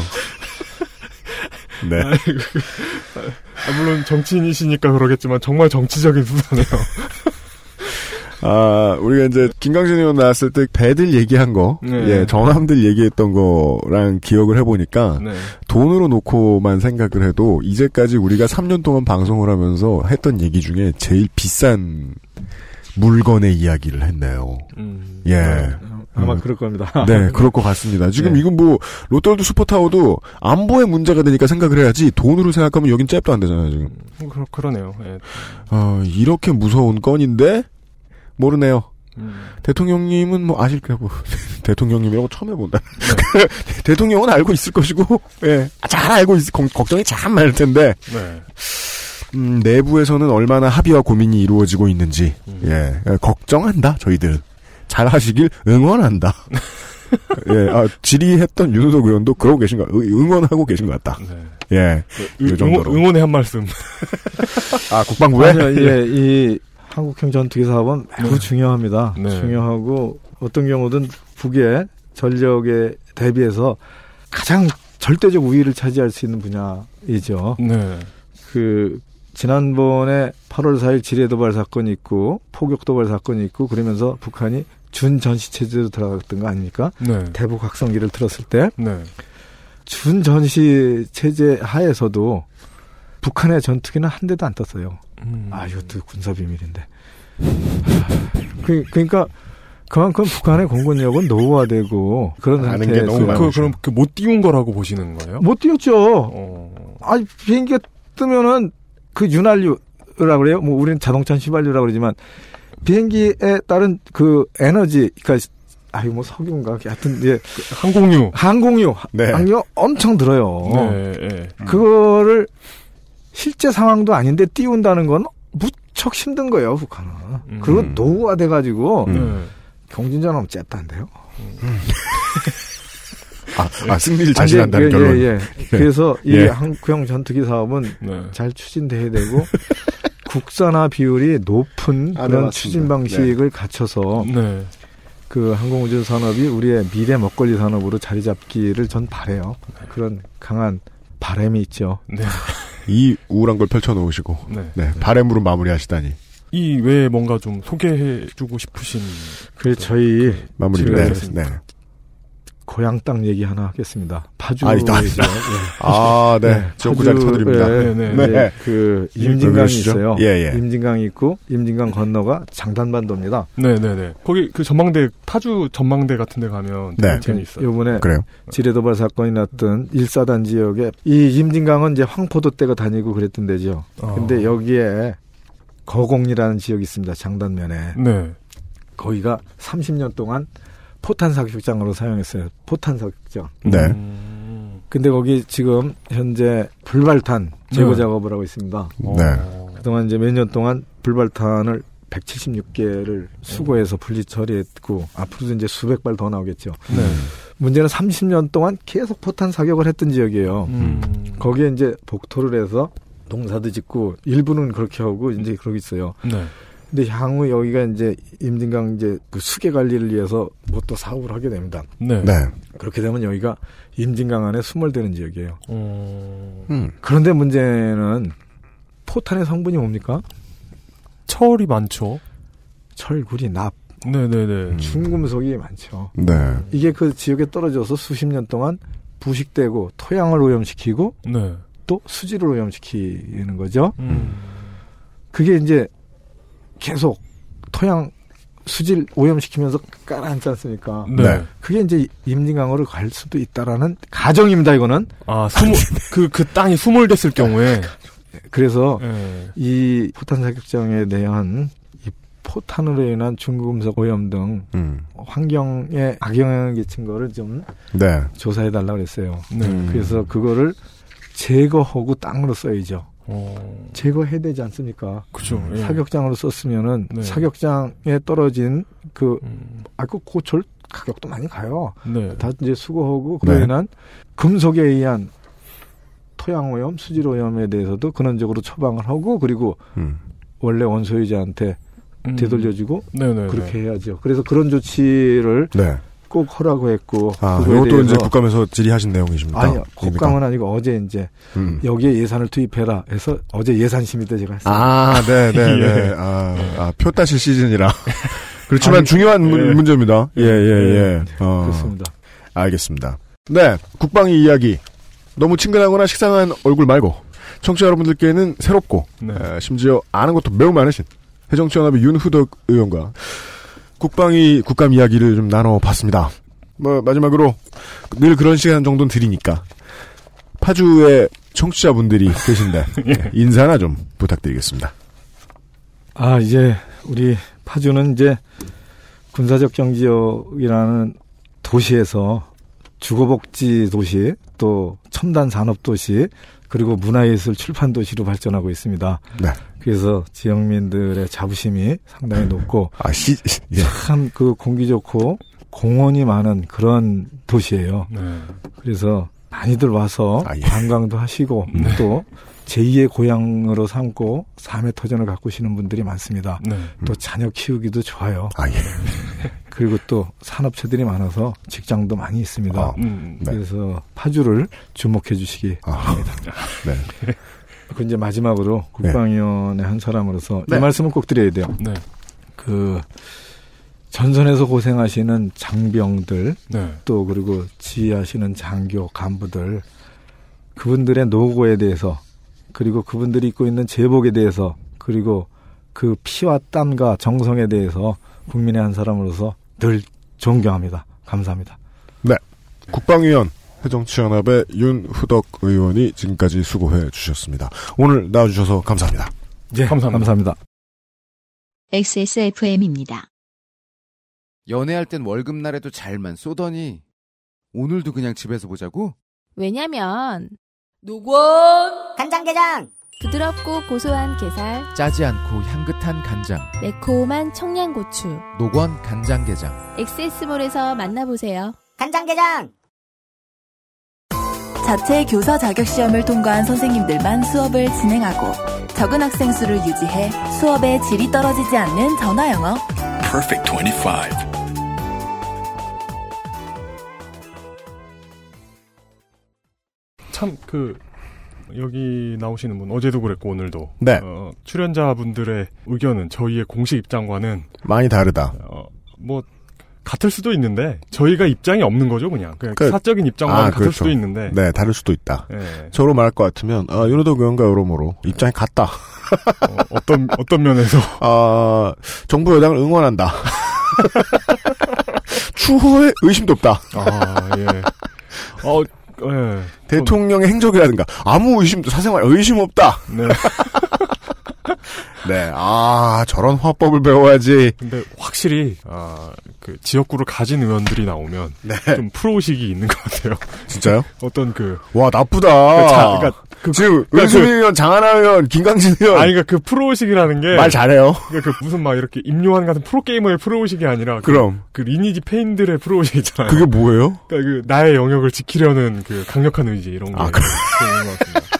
네. 아, 물론 정치인이시니까 그러겠지만 정말 정치적인 수사네요. 아, 우리가 이제 김강진 의원 나왔을 때 배들 얘기한 거, 네. 예, 전함들 얘기했던 거랑 기억을 해보니까 네. 돈으로 놓고만 생각을 해도 이제까지 우리가 3년 동안 방송을 하면서 했던 얘기 중에 제일 비싼 물건의 이야기를 했네요. 음. 예. 아마 음. 그럴 겁니다. 네, 그럴 것 같습니다. 지금 네. 이건 뭐, 롯데월드 슈퍼타워도 안보의 문제가 되니까 생각을 해야지 돈으로 생각하면 여긴 잽도 안 되잖아요, 지금. 음, 그러, 그러네요. 예. 어, 이렇게 무서운 건인데, 모르네요. 음. 대통령님은 뭐 아실 거고 대통령님이라고 처음 해본다. 대통령은 알고 있을 것이고, 예, 잘 알고 있, 걱- 걱정이 참 많을 텐데, 네. 음, 내부에서는 얼마나 합의와 고민이 이루어지고 있는지, 예, 예, 걱정한다 저희들 잘 하시길 응원한다. 예, 아, 질의했던 윤호덕 의원도 그러고 계신 거, 의- 응원하고 계신 것 같다. 예. 이 응- 정도로. 응원, 의 한 말씀. 아, 국방부에? 아니요, 예, 이 한국형 전투기 사업은 매우 네. 중요합니다. 네. 중요하고 어떤 경우든 북의 전력에 대비해서 가장 절대적 우위를 차지할 수 있는 분야이죠. 네. 그 지난번에 8월 4일 지뢰 도발 사건이 있고 포격 도발 사건이 있고 그러면서 북한이 준 전시 체제로 들어갔던 거 아닙니까? 네. 대북 확성기를 틀었을 때 네. 준 전시 체제 하에서도 북한의 전투기는 한 대도 안 떴어요. 음. 아, 이것도 군사 비밀인데. 그, 그러니까 그만큼 북한의 공군력은 노후화되고 그런 아는 게 너무. 그, 그럼 그 못 띄운 거라고 보시는 거예요? 못 뛰었죠. 어. 아니 비행기가 뜨면은 그 윤활유라 그래요. 뭐 우리는 자동차 휘발유라 그러지만 비행기에 따른 그 에너지, 그러니까 아유 뭐 석유인가 하여튼 예 항공유. 항공유, 네. 항공유 엄청 들어요. 네, 예. 그거를 실제 상황도 아닌데 띄운다는 건 무척 힘든 거예요, 북한은. 음. 그리고 노후화 돼가지고 네. 경진전하면 잽단데요. 아, 아, 승리를 자신한다는 예, 결론. 예, 예. 그래서 이 예. 한국형 전투기 사업은 네. 잘 추진돼야 되고 국산화 비율이 높은 아, 네, 그런 맞습니다. 추진 방식을 갖춰서 네. 그 항공우주 산업이 우리의 미래 먹거리 산업으로 자리 잡기를 전 바래요. 그런 강한 바람이 있죠. 네. 이 우울한 걸 펼쳐놓으시고, 네. 네, 바램으로 마무리하시다니. 이 외에 뭔가 좀 소개해주고 싶으신. 그래서 저희 마무리, 지금 네, 네. 고향 땅 얘기 하나 하겠습니다. 파주 아, 일단. 아, 네. 지역구잘 쳐드립니다. 네, 네, 네. 네. 그왜 임진강이? 있어요. 예, 예. 임진강이 있고 임진강 건너가 장단반도입니다. 네 네 네. 거기 그 전망대, 파주 전망대 같은 데 가면 네. 되게 있어요. 요번에 그래요. 지뢰도발 사건이 났던 일사단 지역에 이 임진강은 이제 황포도 때가 다니고 그랬던 데죠. 어. 근데 여기에 거공리라는 지역이 있습니다. 장단면에. 네. 거기가 30년 동안 포탄 사격장으로 사용했어요. 포탄 사격장. 네. 음. 근데 거기 지금 현재 불발탄 제거 네. 작업을 하고 있습니다. 네. 어. 그동안 이제 몇 년 동안 불발탄을 176개를 수거해서 분리 처리했고 앞으로도 이제 수백 발 더 나오겠죠. 네. 문제는 30년 동안 계속 포탄 사격을 했던 지역이에요. 음. 거기에 이제 복토를 해서 농사도 짓고 일부는 그렇게 하고 이제 그러고 있어요. 네. 근데 향후 여기가 이제 임진강 이제 그 수계 관리를 위해서 뭐 또 사업을 하게 됩니다. 네. 네. 그렇게 되면 여기가 임진강 안에 수몰되는 지역이에요. 어. 음. 그런데 문제는 포탄의 성분이 뭡니까? 철이 많죠. 철구리, 납, 네네네. 중금속이 많죠. 네. 이게 그 지역에 떨어져서 수십 년 동안 부식되고 토양을 오염시키고 네. 또 수질을 오염시키는 거죠. 음. 그게 이제 계속 토양 수질 오염시키면서 깔아앉지 않습니까? 네. 네. 그게 이제 임진강으로 갈 수도 있다라는 가정입니다. 이거는 아, 수몰, 그, 그 땅이 수몰됐을 경우에. 그래서 네. 이 포탄 사격장에 대한 이 포탄으로 인한 중금속 오염 등 음. 환경에 악영향을 끼친 거를 좀 네. 조사해 달라고 그랬어요. 네. 음. 그래서 그거를 제거하고 땅으로 써야죠. 어. 제거해야 되지 않습니까? 그죠. 예. 사격장으로 썼으면은 네. 사격장에 떨어진 그 음. 아 그 고철 가격도 많이 가요. 네. 다 이제 수거하고 그로 네. 인한 금속에 의한 토양 오염, 수질 오염에 대해서도 근원적으로 처방을 하고 그리고 음. 원래 원소유자한테 음. 되돌려주고 네네. 그렇게 해야죠. 그래서 그런 조치를 네. 꼭 하라고 했고 아, 이것도 이제 국감에서 질의하신 내용이십니다. 아니요, 국감은 아니고 어제 이제 음. 여기에 예산을 투입해라 해서 어제 예산심의 때 제가 했어요. 아, 네, 네, 네. 예. 아, 아, 표 따실 시즌이라. 그렇지만 아니, 중요한 문, 예. 문제입니다. 예, 예, 예. 어, 그렇습니다. 알겠습니다. 네, 국방위 이야기. 너무 친근하거나 식상한 얼굴 말고, 청취자 여러분들께는 새롭고, 네. 에, 심지어 아는 것도 매우 많으신 해정치연합의 윤후덕 의원과 국방위 국감 이야기를 좀 나눠봤습니다. 뭐, 마지막으로, 늘 그런 시간 정도는 드리니까, 파주에 청취자분들이 계신데, 인사나 좀 부탁드리겠습니다. 아 이제 우리 파주는 이제 군사적 경지역이라는 도시에서 주거복지 도시 또 첨단 산업 도시 그리고 문화예술 출판 도시로 발전하고 있습니다. 네. 그래서 지역민들의 자부심이 상당히 높고 아, 시, 예. 참그 공기 좋고 공원이 많은 그런 도시예요. 네. 그래서 많이들 와서 아, 예. 관광도 하시고 또 제2의 고향으로 삼고 삶의 터전을 가꾸시는 분들이 많습니다. 네. 또 자녀 키우기도 좋아요. 아, 예. 그리고 또 산업체들이 많아서 직장도 많이 있습니다. 아, 음. 네. 그래서 파주를 주목해 주시기 아, 바랍니다. 네. 그 이제 마지막으로 국방위원회 한 사람으로서 네. 이 말씀을 꼭 드려야 돼요. 네. 그 전선에서 고생하시는 장병들 네. 또 그리고 지휘하시는 장교 간부들 그분들의 노고에 대해서 그리고 그분들이 입고 있는 제복에 대해서 그리고 그 피와 땀과 정성에 대해서 국민의 한 사람으로서 늘 존경합니다. 감사합니다. 네. 국방위원 해정치연합의 윤후덕 의원이 지금까지 수고해 주셨습니다. 오늘 나와주셔서 감사합니다. 예, 감사합니다. 감사합니다. XSFM입니다. 연애할 땐 월급날에도 잘만 쏘더니 오늘도 그냥 집에서 보자고? 왜냐면 노건 간장게장 부드럽고 고소한 게살, 짜지 않고 향긋한 간장. 매콤한 청양고추. 노건 간장게장. 엑세스몰에서 만나보세요. 간장게장 자체 교사 자격 시험을 통과한 선생님들만 수업을 진행하고 적은 학생 수를 유지해 수업의 질이 떨어지지 않는 전화 영어. Perfect 25. 참그 여기 나오시는 분 어제도 그랬고 오늘도 네. 어, 출연자분들의 의견은 저희의 공식 입장과는 많이 다르다. 어, 뭐 같을 수도 있는데 저희가 입장이 없는 거죠 그냥 그냥 그- 사적인 입장과 아, 는 같을 그렇죠. 수도 있는데 네, 다를 수도 있다. 예. 저로 말할 것 같으면 아, 윤호덕 의원과 여러모로 입장이 같다. 어, 떤 어떤 면에서 아, 정부 여당을 응원한다. 추호의 의심도 없다. 아 예. 어 예. 대통령의 행적이라든가 아무 의심도 사생활 의심 없다. 네. 네, 아 저런 화법을 배워야지. 근데 확실히 아, 그 지역구를 가진 의원들이 나오면 네. 좀 프로의식이 있는 것 같아요. 진짜요? 어떤 그 와 나쁘다. 자, 그러니까 그- 지금 그러니까 은수민 그- 의원, 장하나 의원, 김강진 의원 아니 그러니까 그 프로의식이라는 게 말 잘해요. 그러니까 그 무슨 막 이렇게 임요한 같은 프로 게이머의 프로의식이 아니라 그- 그럼 그 리니지 페인들의 프로의식 있잖아요. 그게 뭐예요? 그러니까 그 나의 영역을 지키려는 그 강력한 의지 이런 게 아, 좀 있는 것 같습니다.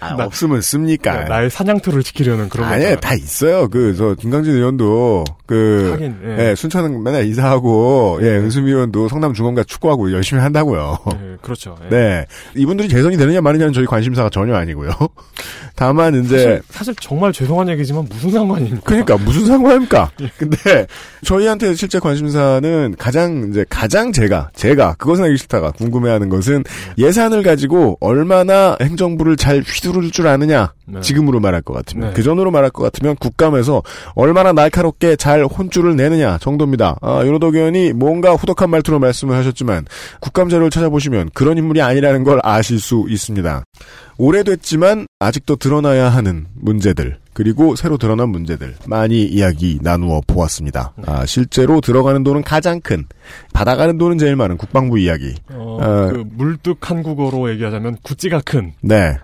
아, 나- 없으면 씁니까? 그러니까 나의 사냥터를 지키려는 그런 아니에요, 거잖아요. 다 있어요. 그, 저, 김강진 의원도, 그, 하긴, 예. 예, 순천 맨날 이사하고, 예, 은수미 의원도 성남 중원가 축구하고 열심히 한다고요. 예, 그렇죠. 예. 네. 이분들이 재선이 되느냐 마느냐는 저희 관심사가 전혀 아니고요. 다만, 이제, 사실, 사실 정말 죄송한 얘기지만 무슨 상관입니까? 그러니까 무슨 상관입니까? 근데 저희한테 실제 관심사는 가장 이제 가장 제가 제가 그것은 알기 싫다가 궁금해하는 것은 예산을 가지고 얼마나 행정부를 잘 휘 두를 줄 아느냐 네. 지금으로 말할 것 같으면 네. 그 전으로 말할 것 같으면 국감에서 얼마나 날카롭게 잘 혼줄을 내느냐 정도입니다. 아, 윤호덕 의원이 뭔가 후덕한 말투로 말씀을 하셨지만 국감 자료를 찾아보시면 그런 인물이 아니라는 걸 아실 수 있습니다. 오래됐지만 아직도 드러나야 하는 문제들 그리고 새로 드러난 문제들 많이 이야기 나누어 보았습니다. 아, 실제로 들어가는 돈은 가장 큰 받아가는 돈은 제일 많은 국방부 이야기. 어, 어, 그 물뚝 한국어로 얘기하자면 구찌가 큰. 네.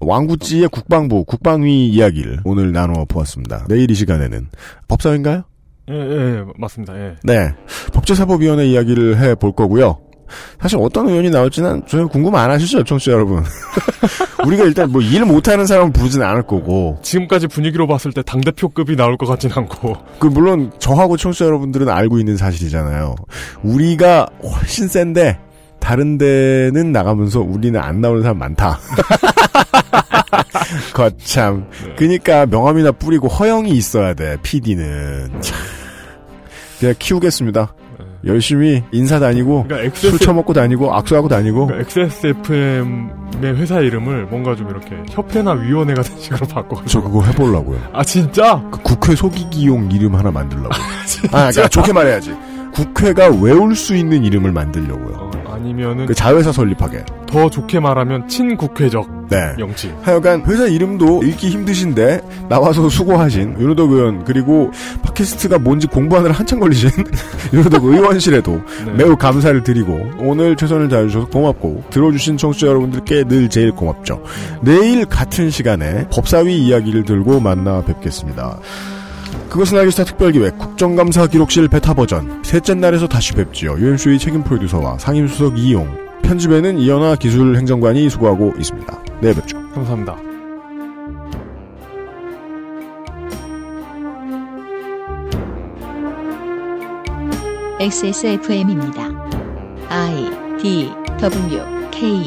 왕구찌의 국방부 국방위 이야기를 오늘 나누어 보았습니다. 내일 이 시간에는 법사위인가요? 예, 예, 맞습니다. 예. 네. 법제사법위원회 이야기를 해 볼 거고요. 사실 어떤 의원이 나올지는 전혀 궁금 안 하시죠, 청취자 여러분. 우리가 일단 뭐 일 못하는 사람은 부르진 않을 거고. 지금까지 분위기로 봤을 때 당대표급이 나올 것 같진 않고. 그 물론 저하고 청취자 여러분들은 알고 있는 사실이잖아요. 우리가 훨씬 센데 다른 데는 나가면서 우리는 안 나오는 사람 많다. 거참. 그니까 명함이나 뿌리고 허영이 있어야 돼. PD는. 참. 그냥 키우겠습니다. 열심히 인사 다니고 그러니까 XS 술 처먹고 다니고 악수하고 다니고 그러니까 XSFM의 회사 이름을 뭔가 좀 이렇게 협회나 위원회 같은 식으로 바꿔. 저 그거 해보려고요. 아 진짜? 그 국회 속이기용 이름 하나 만들려고. 아, 그러니까 좋게 말해야지. 국회가 외울 수 있는 이름을 만들려고요. 어, 아니면은 그 자회사 설립하게. 더 좋게 말하면 친국회적 네. 영치. 하여간 회사 이름도 읽기 힘드신데 나와서 수고하신 윤호덕 의원 그리고 팟캐스트가 뭔지 공부하느라 한참 걸리신 윤호덕 의원실에도 네. 매우 감사를 드리고 오늘 최선을 다해주셔서 고맙고 들어주신 청취자 여러분들께 늘 제일 고맙죠. 내일 같은 시간에 법사위 이야기를 들고 만나 뵙겠습니다. 그것은 알기 싫다 특별기획 국정감사 기록실 베타 버전 셋째 날에서 다시 뵙지요. UMC의 책임 프로듀서와 상임수석 이용 편집에는 이현아 기술 행정관이 수고하고 있습니다. 네 뵙죠. 감사합니다. XSFM입니다. I D W K